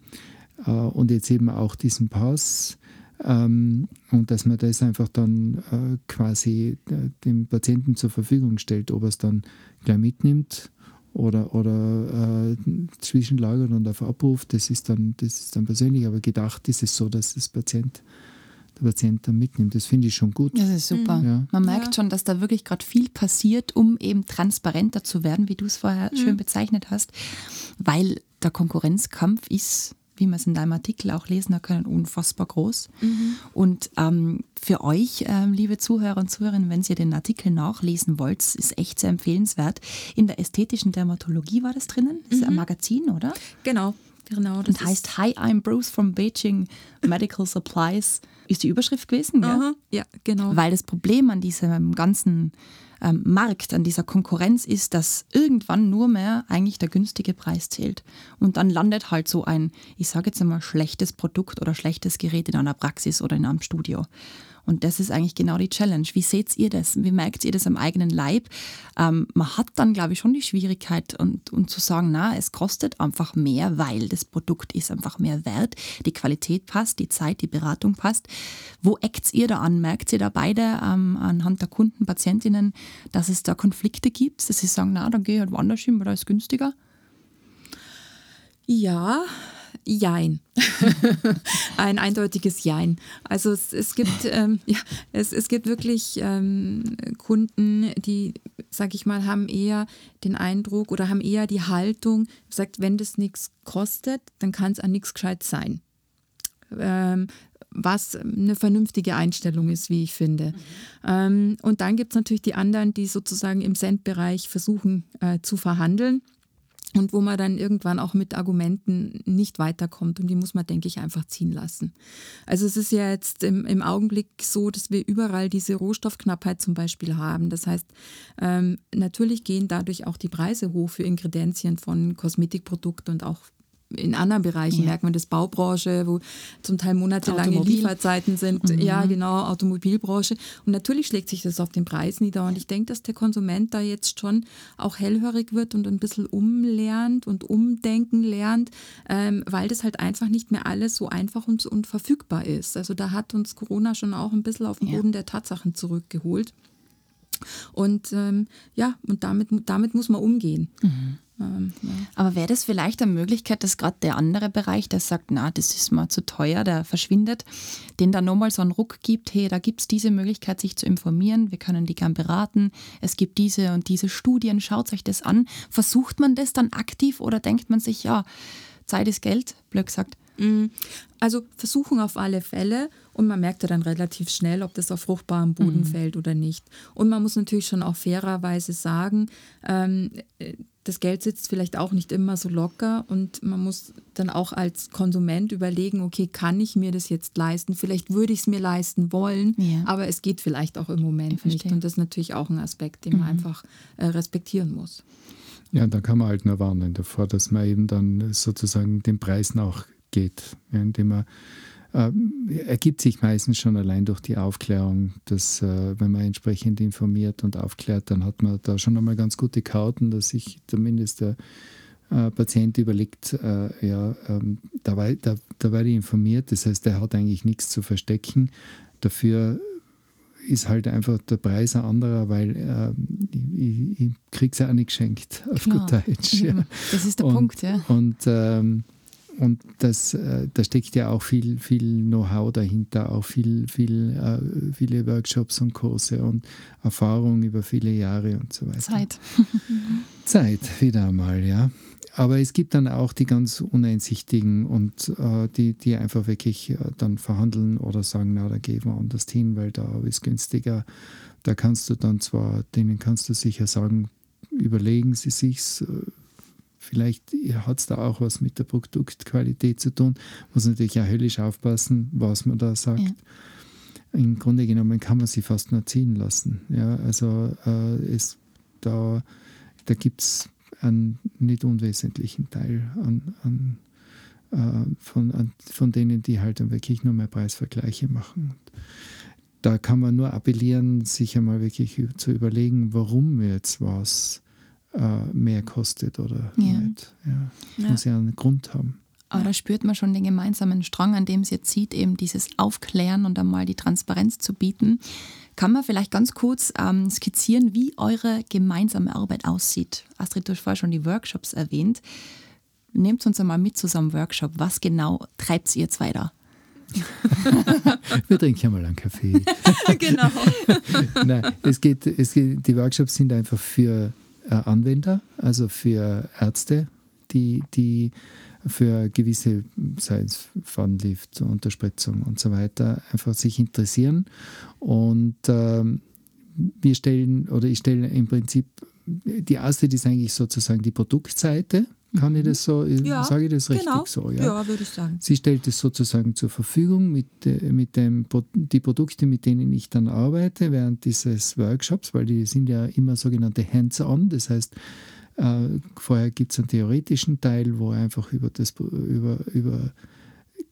äh, und jetzt eben auch diesen Pass ähm, und dass man das einfach dann äh, quasi äh, dem Patienten zur Verfügung stellt, ob er es dann gleich mitnimmt oder, oder äh, zwischenlagert und auf Abruf, das ist, dann, das ist dann persönlich, aber gedacht ist es so, dass das Patient der Patient dann mitnimmt. Das finde ich schon gut. Das ist super. Ja. Man merkt ja. schon, dass da wirklich gerade viel passiert, um eben transparenter zu werden, wie du es vorher mhm. schön bezeichnet hast, weil der Konkurrenzkampf ist wie man es in deinem Artikel auch lesen können, unfassbar groß. Mhm. Und ähm, für euch, ähm, liebe Zuhörer und Zuhörerinnen, wenn ihr den Artikel nachlesen wollt, ist echt sehr empfehlenswert. In der ästhetischen Dermatologie war das drinnen. Das ist ein mhm. Magazin, oder? Genau. Genau, das und heißt Hi, I'm Bruce from Beijing Medical Supplies ist die Überschrift gewesen, gell? Aha, ja, genau. Weil das Problem an diesem ganzen ähm, Markt, an dieser Konkurrenz ist, dass irgendwann nur mehr eigentlich der günstige Preis zählt. Und dann landet halt so ein, ich sage jetzt einmal, schlechtes Produkt oder schlechtes Gerät in einer Praxis oder in einem Studio. Und das ist eigentlich genau die Challenge. Wie seht ihr das? Wie merkt ihr das am eigenen Leib? Ähm, man hat dann, glaube ich, schon die Schwierigkeit und, und zu sagen, na, es kostet einfach mehr, weil das Produkt ist einfach mehr wert. Die Qualität passt, die Zeit, die Beratung passt. Wo eckt ihr da an? Merkt ihr da beide ähm, anhand der Kunden, Patientinnen, dass es da Konflikte gibt, dass sie sagen, na, dann gehe ich halt woanders hin, weil da ist günstiger? Ja, Jein. Ein eindeutiges Jein. Also es, es gibt, ähm, ja, es, es gibt wirklich ähm, Kunden, die, sag ich mal, haben eher den Eindruck oder haben eher die Haltung, sagt, wenn das nichts kostet, dann kann es an nichts gescheit sein. Ähm, was eine vernünftige Einstellung ist, wie ich finde. Mhm. Ähm, und dann gibt es natürlich die anderen, die sozusagen im Cent-Bereich versuchen äh, zu verhandeln und wo man dann irgendwann auch mit Argumenten nicht weiterkommt und die muss man, denke ich, einfach ziehen lassen. Also es ist ja jetzt im, im Augenblick so, dass wir überall diese Rohstoffknappheit zum Beispiel haben. Das heißt, ähm, natürlich gehen dadurch auch die Preise hoch für Ingredienzien von Kosmetikprodukten und auch in anderen Bereichen ja. merkt man das Baubranche, wo zum Teil monatelange. Lieferzeiten sind. Mhm. Ja, genau, Automobilbranche. Und natürlich schlägt sich das auf den Preis nieder. Und ich denke, dass der Konsument da jetzt schon auch hellhörig wird und ein bisschen umlernt und umdenken lernt, ähm, weil das halt einfach nicht mehr alles so einfach und, und verfügbar ist. Also da hat uns Corona schon auch ein bisschen auf den Boden ja. der Tatsachen zurückgeholt. Und ähm, ja, und damit, damit muss man umgehen. Mhm. Ähm, ja. Aber wäre das vielleicht eine Möglichkeit, dass gerade der andere Bereich, der sagt, na, das ist mal zu teuer, der verschwindet, den da nochmal so einen Ruck gibt, hey, da gibt es diese Möglichkeit, sich zu informieren, wir können die gern beraten, es gibt diese und diese Studien, schaut euch das an. Versucht man das dann aktiv oder denkt man sich, ja, Zeit ist Geld, blöd gesagt? Mm, also versuchen auf alle Fälle und man merkt ja dann relativ schnell, ob das auf fruchtbarem Boden mhm. fällt oder nicht. Und man muss natürlich schon auch fairerweise sagen, ähm, das Geld sitzt vielleicht auch nicht immer so locker und man muss dann auch als Konsument überlegen, okay, kann ich mir das jetzt leisten? Vielleicht würde ich es mir leisten wollen, ja. aber es geht vielleicht auch im Moment nicht. Und das ist natürlich auch ein Aspekt, den mhm. man einfach äh, respektieren muss. Ja, da kann man halt nur warnen davor, dass man eben dann sozusagen dem Preis nachgeht, indem man ergibt sich meistens schon allein durch die Aufklärung, dass äh, wenn man entsprechend informiert und aufklärt, dann hat man da schon einmal ganz gute Karten, dass sich zumindest der äh, Patient überlegt, äh, ja, ähm, da, war, da, da werde ich informiert, das heißt, der hat eigentlich nichts zu verstecken. Dafür ist halt einfach der Preis ein anderer, weil äh, ich, ich kriege es ja auch nicht geschenkt, auf Klar. gut Deutsch. Ja. Das ist der und, Punkt, ja. Und ähm, und das, äh, da steckt ja auch viel, viel Know-how dahinter, auch viel, viel, äh, viele Workshops und Kurse und Erfahrung über viele Jahre und so weiter. Zeit. Zeit, wieder einmal, ja. Aber es gibt dann auch die ganz Uneinsichtigen und äh, die, die einfach wirklich äh, dann verhandeln oder sagen, na, da gehen wir anders hin, weil da ist günstiger. Da kannst du dann zwar, denen kannst du sicher sagen, überlegen sie sich's, äh, Vielleicht hat es da auch was mit der Produktqualität zu tun. Muss natürlich auch höllisch aufpassen, was man da sagt. Ja. Im Grunde genommen kann man sie fast nur ziehen lassen. Ja, also äh, es, da, da gibt es einen nicht unwesentlichen Teil an, an, äh, von, von denen, die halt dann wirklich nur mehr Preisvergleiche machen. Und da kann man nur appellieren, sich einmal wirklich zu überlegen, warum jetzt was äh, mehr kostet oder ja. nicht. Ja. Das ja. muss ja einen Grund haben. Aber da spürt man schon den gemeinsamen Strang, an dem es jetzt sieht, eben dieses Aufklären und einmal die Transparenz zu bieten. Kann man vielleicht ganz kurz ähm, skizzieren, wie eure gemeinsame Arbeit aussieht? Astrid, du hast vorher schon die Workshops erwähnt. Nehmt uns einmal mit zu so einem Workshop. Was genau treibt ihr zwei da? Wir trinken ja mal einen Kaffee. genau. Nein, es geht, es geht, die Workshops sind einfach für Anwender, also für Ärzte, die, die für gewisse, sei es Funlift, Unterspritzung und so weiter, einfach sich interessieren. Und ähm, wir stellen, oder ich stelle im Prinzip, die erste ist eigentlich sozusagen die Produktseite kann ich das so, ja, sage ich das richtig genau. so? Ja? ja, würde ich sagen. Sie stellt es sozusagen zur Verfügung mit, äh, mit dem, die Produkte, mit denen ich dann arbeite während dieses Workshops, weil die sind ja immer sogenannte Hands-on, das heißt, äh, vorher gibt es einen theoretischen Teil, wo einfach über das über, über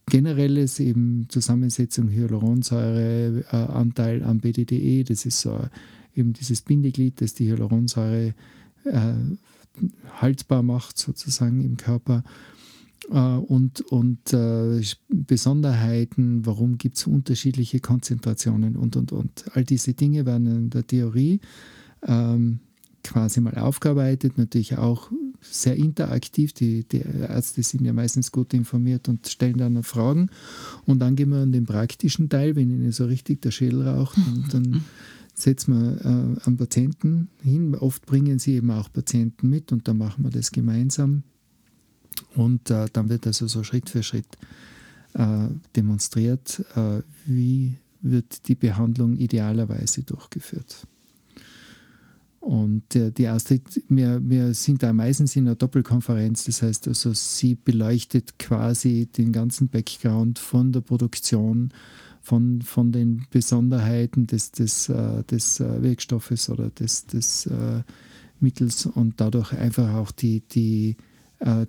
generelles eben Zusammensetzung Hyaluronsäure, äh, Anteil am BDDE, das ist so eben dieses Bindeglied, das die Hyaluronsäure äh, haltbar macht, sozusagen im Körper. Äh, und, und äh, Besonderheiten, warum gibt es unterschiedliche Konzentrationen und, und, und. All diese Dinge werden in der Theorie ähm, quasi mal aufgearbeitet, natürlich auch sehr interaktiv. Die, die, Ärzte sind ja meistens gut informiert und stellen dann Fragen. Und dann gehen wir an den praktischen Teil, wenn ihnen so richtig der Schädel raucht. Und dann setzen wir äh, einen Patienten hin. Oft bringen sie eben auch Patienten mit und dann machen wir das gemeinsam. Und äh, dann wird also so Schritt für Schritt äh, demonstriert, äh, wie wird die Behandlung idealerweise durchgeführt. Und die Astrid, wir, wir sind da meistens in einer Doppelkonferenz, das heißt also, sie beleuchtet quasi den ganzen Background von der Produktion, von, von den Besonderheiten des, des, äh, des äh, Wirkstoffes oder des, des äh, Mittels und dadurch einfach auch die, die,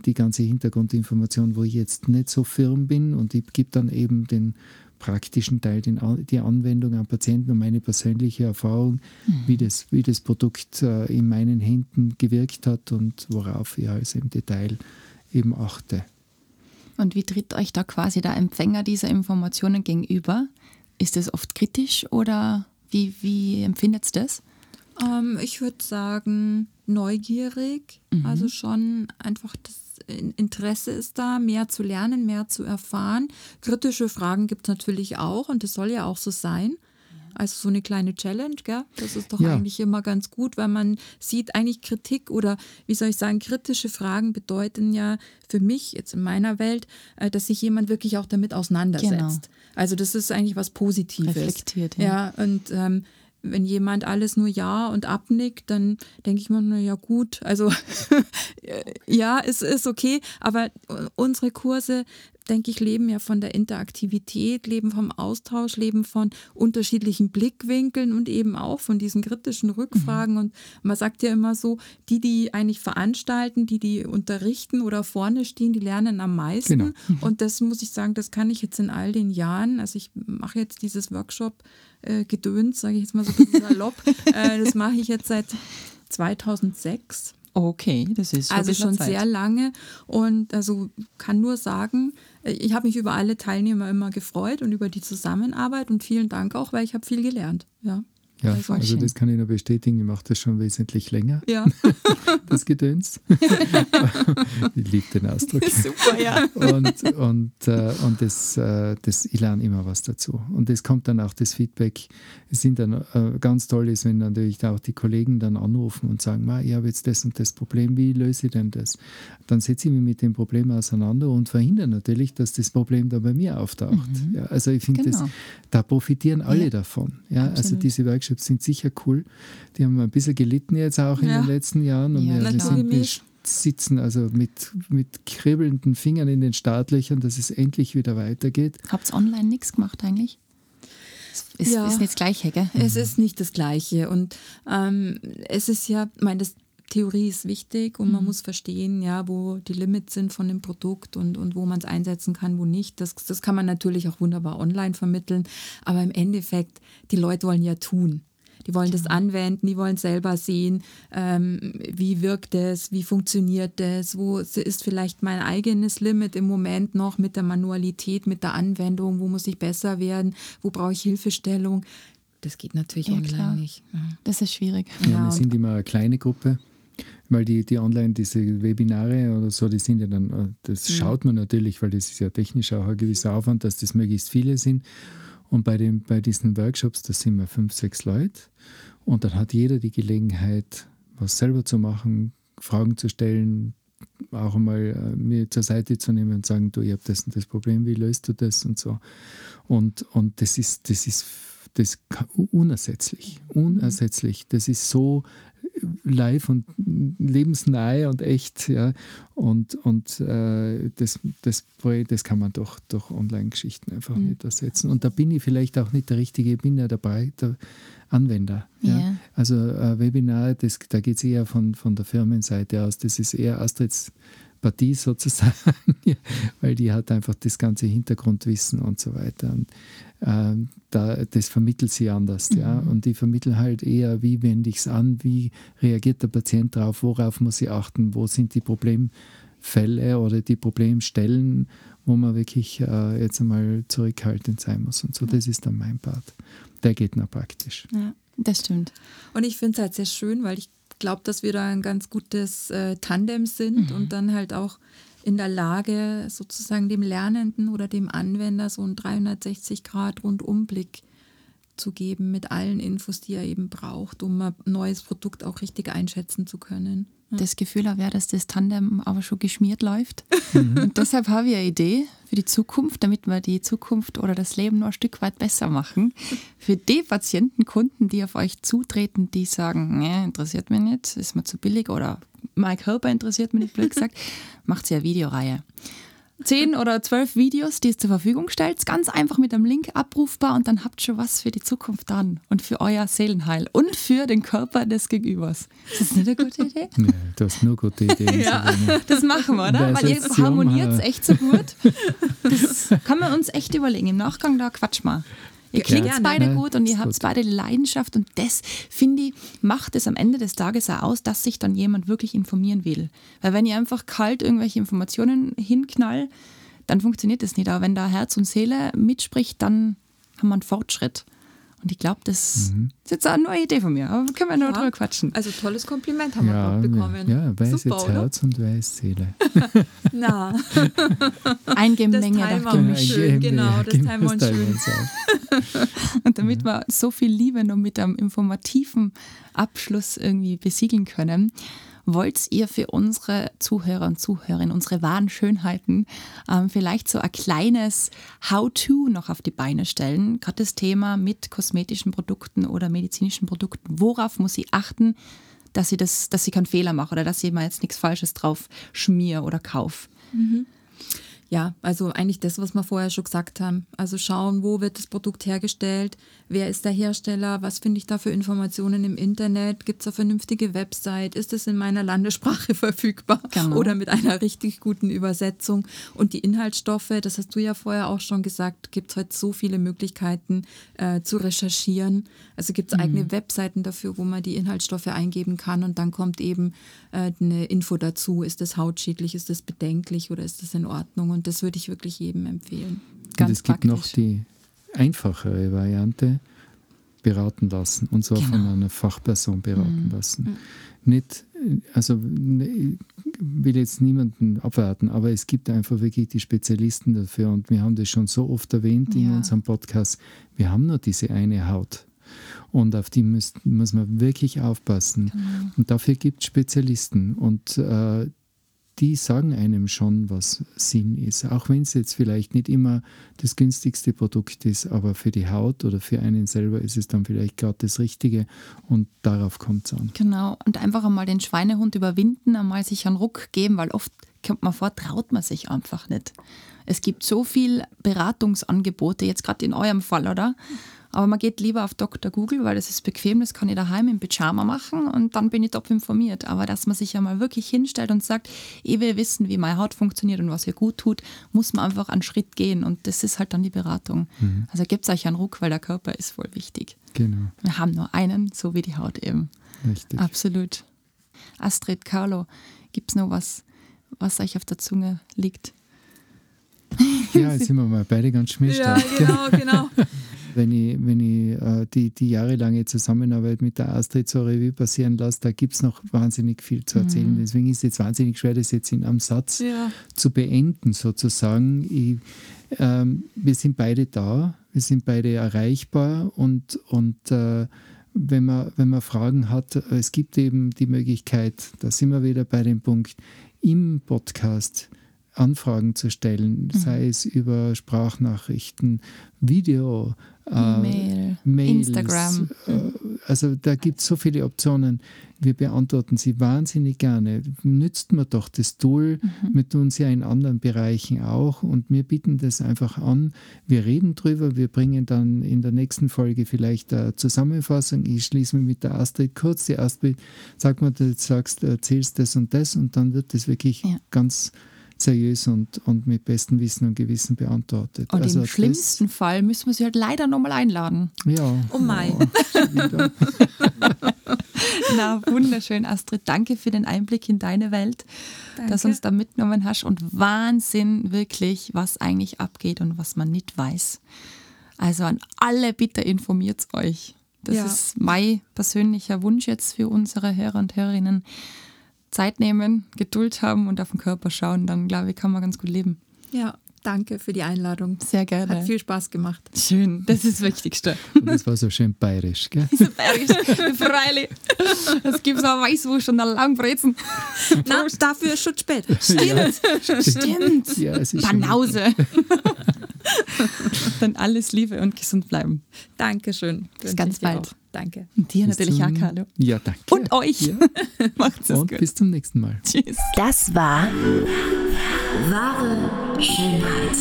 die ganze Hintergrundinformation, wo ich jetzt nicht so firm bin und ich gebe dann eben den praktischen Teil, den, die Anwendung am Patienten und meine persönliche Erfahrung, mhm. wie, das, wie das Produkt in meinen Händen gewirkt hat und worauf ich also im Detail eben achte. Und wie tritt euch da quasi der Empfänger dieser Informationen gegenüber? Ist es oft kritisch oder wie, wie empfindet es das? Ähm, ich würde sagen, neugierig. Mhm. Also schon einfach das Interesse ist da, mehr zu lernen, mehr zu erfahren. Kritische Fragen gibt es natürlich auch und das soll ja auch so sein. Also so eine kleine Challenge, gell? Das ist doch ja. eigentlich immer ganz gut, weil man sieht eigentlich Kritik oder wie soll ich sagen, kritische Fragen bedeuten ja für mich jetzt in meiner Welt, äh, dass sich jemand wirklich auch damit auseinandersetzt. Genau. Also das ist eigentlich was Positives. Reflektiert, ja. Ja, und ähm, wenn jemand alles nur ja und abnickt, dann denke ich mir, na ja gut, also ja, es ist okay, aber unsere Kurse denke ich, leben ja von der Interaktivität, leben vom Austausch, leben von unterschiedlichen Blickwinkeln und eben auch von diesen kritischen Rückfragen. Mhm. Und man sagt ja immer so, die, die eigentlich veranstalten, die, die unterrichten oder vorne stehen, die lernen am meisten. Genau. Mhm. Und das muss ich sagen, das kann ich jetzt in all den Jahren, also ich mache jetzt dieses Workshop äh, Gedöns, sage ich jetzt mal so ein bisschen salopp, äh, das mache ich jetzt seit 2006. Okay, das ist schon also schon Zeit. sehr lange und also kann nur sagen, ich habe mich über alle Teilnehmer immer gefreut und über die Zusammenarbeit und vielen Dank auch, weil ich habe viel gelernt. Ja. Ja, also das kann ich nur bestätigen, ich mache das schon wesentlich länger. Ja. das Gedöns. ich liebe den Ausdruck. Super, ja. Und, und, äh, und das, äh, das, ich lerne immer was dazu. Und es kommt dann auch das Feedback. Sind dann äh, ganz toll ist, wenn natürlich auch die Kollegen dann anrufen und sagen, ich habe jetzt das und das Problem, wie löse ich denn das? Dann setze ich mich mit dem Problem auseinander und verhindere natürlich, dass das Problem dann bei mir auftaucht. Mhm. Ja, also ich finde, genau. da profitieren alle ja. davon. Ja, also diese Workshops sind sicher cool. Die haben ein bisschen gelitten jetzt auch in den letzten Jahren. Und wir, wir, sind, sitzen also mit, mit kribbelnden Fingern in den Startlöchern, dass es endlich wieder weitergeht. Habt ihr online nichts gemacht eigentlich? Es ja, ist nicht das Gleiche, gell? Es ist nicht das Gleiche. Und ähm, es ist ja, ich meine, das Theorie ist wichtig und mhm. man muss verstehen, ja, wo die Limits sind von dem Produkt und, und wo man es einsetzen kann, wo nicht. Das, das kann man natürlich auch wunderbar online vermitteln. Aber im Endeffekt, die Leute wollen ja tun. Die wollen das anwenden, die wollen selber sehen, ähm, wie wirkt es, wie funktioniert es, wo ist vielleicht mein eigenes Limit im Moment noch mit der Manualität, mit der Anwendung, wo muss ich besser werden, wo brauche ich Hilfestellung. Das geht natürlich ja, online klar. nicht. Das ist schwierig. Ja, ja wir sind immer eine kleine Gruppe weil die, die online, diese Webinare oder so, die sind ja dann, äh, das mhm. schaut man natürlich, weil das ist ja technisch auch ein gewisser Aufwand, dass das möglichst viele sind. Und bei, dem, bei diesen Workshops, da sind wir fünf, sechs Leute. Und dann hat jeder die Gelegenheit, was selber zu machen, Fragen zu stellen, auch einmal äh, mir zur Seite zu nehmen und sagen, du, ich habe das und das Problem, wie löst du das und so. Und, und das ist, das ist das unersetzlich, unersetzlich. Das ist so live und lebensnahe und echt. Ja. Und, und äh, das, das, das kann man doch durch Online-Geschichten einfach mhm. nicht ersetzen. Und da bin ich vielleicht auch nicht der Richtige, ich bin ja dabei, der Anwender. Ja. ja. Also äh, Webinar, das, da geht es eher von, von der Firmenseite aus. Das ist eher Astrids Partie sozusagen, weil die hat einfach das ganze Hintergrundwissen und so weiter. Und äh, da, das vermittelt sie anders. Mhm. Ja? Und die vermitteln halt eher, wie wende ich es an, wie reagiert der Patient darauf, worauf muss ich achten, wo sind die Problemfälle oder die Problemstellen, wo man wirklich äh, jetzt einmal zurückhaltend sein muss. Und so, das ist dann mein Part. Der geht noch praktisch. Ja, das stimmt. Und ich finde es halt sehr schön, weil ich glaube, dass wir da ein ganz gutes äh, Tandem sind mhm. und dann halt auch in der Lage, sozusagen dem Lernenden oder dem Anwender so einen 360-Grad-Rundumblick zu geben mit allen Infos, die er eben braucht, um ein neues Produkt auch richtig einschätzen zu können. das Gefühl habe, dass das Tandem aber schon geschmiert läuft. Und deshalb habe ich eine Idee für die Zukunft, damit wir die Zukunft oder das Leben noch ein Stück weit besser machen. Für die Patienten, Kunden, die auf euch zutreten, die sagen, nee, interessiert mich nicht, ist mir zu billig oder mein Körper interessiert mich nicht, blöd gesagt, macht sie eine Videoreihe zehn oder zwölf Videos, die es zur Verfügung stellt, ganz einfach mit einem Link abrufbar und dann habt ihr schon was für die Zukunft dran und für euer Seelenheil und für den Körper des Gegenübers. Ist das nicht eine gute Idee? Nee, du hast nur gute Ideen. ja, das machen wir, oder? Weil ihr harmoniert es echt so gut. Das kann man uns echt überlegen. Im Nachgang, da quatsch mal. Ihr klingt ja, beide ja, gut und ihr habt beide Leidenschaft und das, finde ich, macht es am Ende des Tages auch aus, dass sich dann jemand wirklich informieren will. Weil wenn ihr einfach kalt irgendwelche Informationen hinknall, dann funktioniert das nicht. Aber wenn da Herz und Seele mitspricht, dann haben wir einen Fortschritt. Und ich glaube, das mhm. ist jetzt auch eine neue Idee von mir. Aber können wir nur ja. drüber quatschen. Also tolles Kompliment haben ja, wir bekommen. Ja, wer ist jetzt Herz und wer ist Seele? Na. Ein Gemenge. Das teilen wir schön, genau. Das teilen wir uns schön. und damit wir so viel Liebe noch mit einem informativen Abschluss irgendwie besiegeln können, wollt ihr für unsere Zuhörer und Zuhörerinnen, unsere wahren Schönheiten, ähm, vielleicht so ein kleines How-to noch auf die Beine stellen? Gerade das Thema mit kosmetischen Produkten oder medizinischen Produkten. Worauf muss ich achten, dass ich, das, dass ich keinen Fehler mache oder dass ich mal jetzt nichts Falsches drauf schmier oder kaufe? Mhm. Ja, also eigentlich das, was wir vorher schon gesagt haben. Also schauen, wo wird das Produkt hergestellt, wer ist der Hersteller, was finde ich da für Informationen im Internet, gibt es eine vernünftige Website, ist es in meiner Landessprache verfügbar genau. oder mit einer richtig guten Übersetzung. Und die Inhaltsstoffe, das hast du ja vorher auch schon gesagt, gibt es heute so viele Möglichkeiten äh, zu recherchieren. Also gibt es mhm. eigene Webseiten dafür, wo man die Inhaltsstoffe eingeben kann und dann kommt eben äh, eine Info dazu, ist das hautschädlich, ist das bedenklich oder ist das in Ordnung. Und und das würde ich wirklich jedem empfehlen. Ganz und es praktisch. gibt noch die einfachere Variante, beraten lassen. Und zwar genau. von einer Fachperson beraten mhm. lassen. Mhm. Nicht, also ne, ich will jetzt niemanden abwarten, aber es gibt einfach wirklich die Spezialisten dafür. Und wir haben das schon so oft erwähnt ja. in unserem Podcast. Wir haben nur diese eine Haut. Und auf die muss, muss man wirklich aufpassen. Genau. Und dafür gibt es Spezialisten. Und äh, die sagen einem schon, was Sinn ist. Auch wenn es jetzt vielleicht nicht immer das günstigste Produkt ist, aber für die Haut oder für einen selber ist es dann vielleicht gerade das Richtige und darauf kommt es an. Genau, und einfach einmal den Schweinehund überwinden, einmal sich einen Ruck geben, weil oft kommt man vor, traut man sich einfach nicht. Es gibt so viele Beratungsangebote, jetzt gerade in eurem Fall, oder? Aber man geht lieber auf Dr. Google, weil das ist bequem, das kann ich daheim im Pyjama machen und dann bin ich top informiert. Aber dass man sich ja mal wirklich hinstellt und sagt, ich will wissen, wie meine Haut funktioniert und was ihr gut tut, muss man einfach einen Schritt gehen und das ist halt dann die Beratung. Mhm. Also gibt es euch einen Ruck, weil der Körper ist voll wichtig. Genau. Wir haben nur einen, so wie die Haut eben. Richtig. Absolut. Astrid, Carlo, gibt es noch was, was euch auf der Zunge liegt? Ja, jetzt sind wir mal beide ganz schmierstark. Ja, genau, genau. wenn ich, wenn ich äh, die, die jahrelange Zusammenarbeit mit der Astrid zur Revue passieren lasse, da gibt es noch wahnsinnig viel zu erzählen. Mhm. Deswegen ist es jetzt wahnsinnig schwer, das jetzt in einem Satz ja. zu beenden, sozusagen. Ich, ähm, wir sind beide da, wir sind beide erreichbar und, und äh, wenn, man, wenn man Fragen hat, es gibt eben die Möglichkeit, da sind wir wieder bei dem Punkt, im Podcast Anfragen zu stellen, mhm. sei es über Sprachnachrichten, Video, E-Mail, äh, Instagram. Äh, also da gibt es so viele Optionen. Wir beantworten sie wahnsinnig gerne. Nützt man doch das Tool. Mhm. Wir tun es ja in anderen Bereichen auch und wir bieten das einfach an. Wir reden drüber. Wir bringen dann in der nächsten Folge vielleicht eine Zusammenfassung. Ich schließe mich mit der Astrid kurz. Die Astrid sagt mir, du sagst, erzählst das und das und dann wird das wirklich ja. ganz seriös und, und mit bestem Wissen und Gewissen beantwortet. Und also im schlimmsten Fall müssen wir sie halt leider nochmal einladen. Ja. Oh mein. Oh, Na, wunderschön, Astrid. Danke für den Einblick in deine Welt, Danke. dass du uns da mitgenommen hast. Und Wahnsinn, wirklich, was eigentlich abgeht und was man nicht weiß. Also an alle bitte informiert euch. Das ja. ist mein persönlicher Wunsch jetzt für unsere Hörer und Hörerinnen Zeit nehmen, Geduld haben und auf den Körper schauen, dann glaube ich, kann man ganz gut leben. Ja, Danke für die Einladung. Sehr gerne. Hat viel Spaß gemacht. Schön, das ist das Wichtigste. Und das war so schön bayerisch, gell? So bayerisch, freilich. Das gibt es auch Weißwurst und Langbrezen. Na, dafür ist schon spät. Stimmt, stimmt. Ja, es ist Banause. Dann alles Liebe und gesund bleiben. Dankeschön. Bis ganz bald. Auch. Danke. Und dir Bis natürlich zum- auch, Carlo. Ja, danke. Und euch. Ja. Macht's Und gut. bis zum nächsten Mal. Tschüss. Das war wahre Schönheit.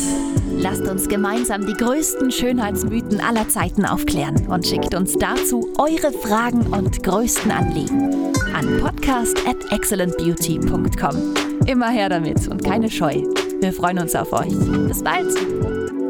Lasst uns gemeinsam die größten Schönheitsmythen aller Zeiten aufklären und schickt uns dazu eure Fragen und größten Anliegen an podcast at excellentbeauty.com. Immer her damit und keine Scheu. Wir freuen uns auf euch. Bis bald!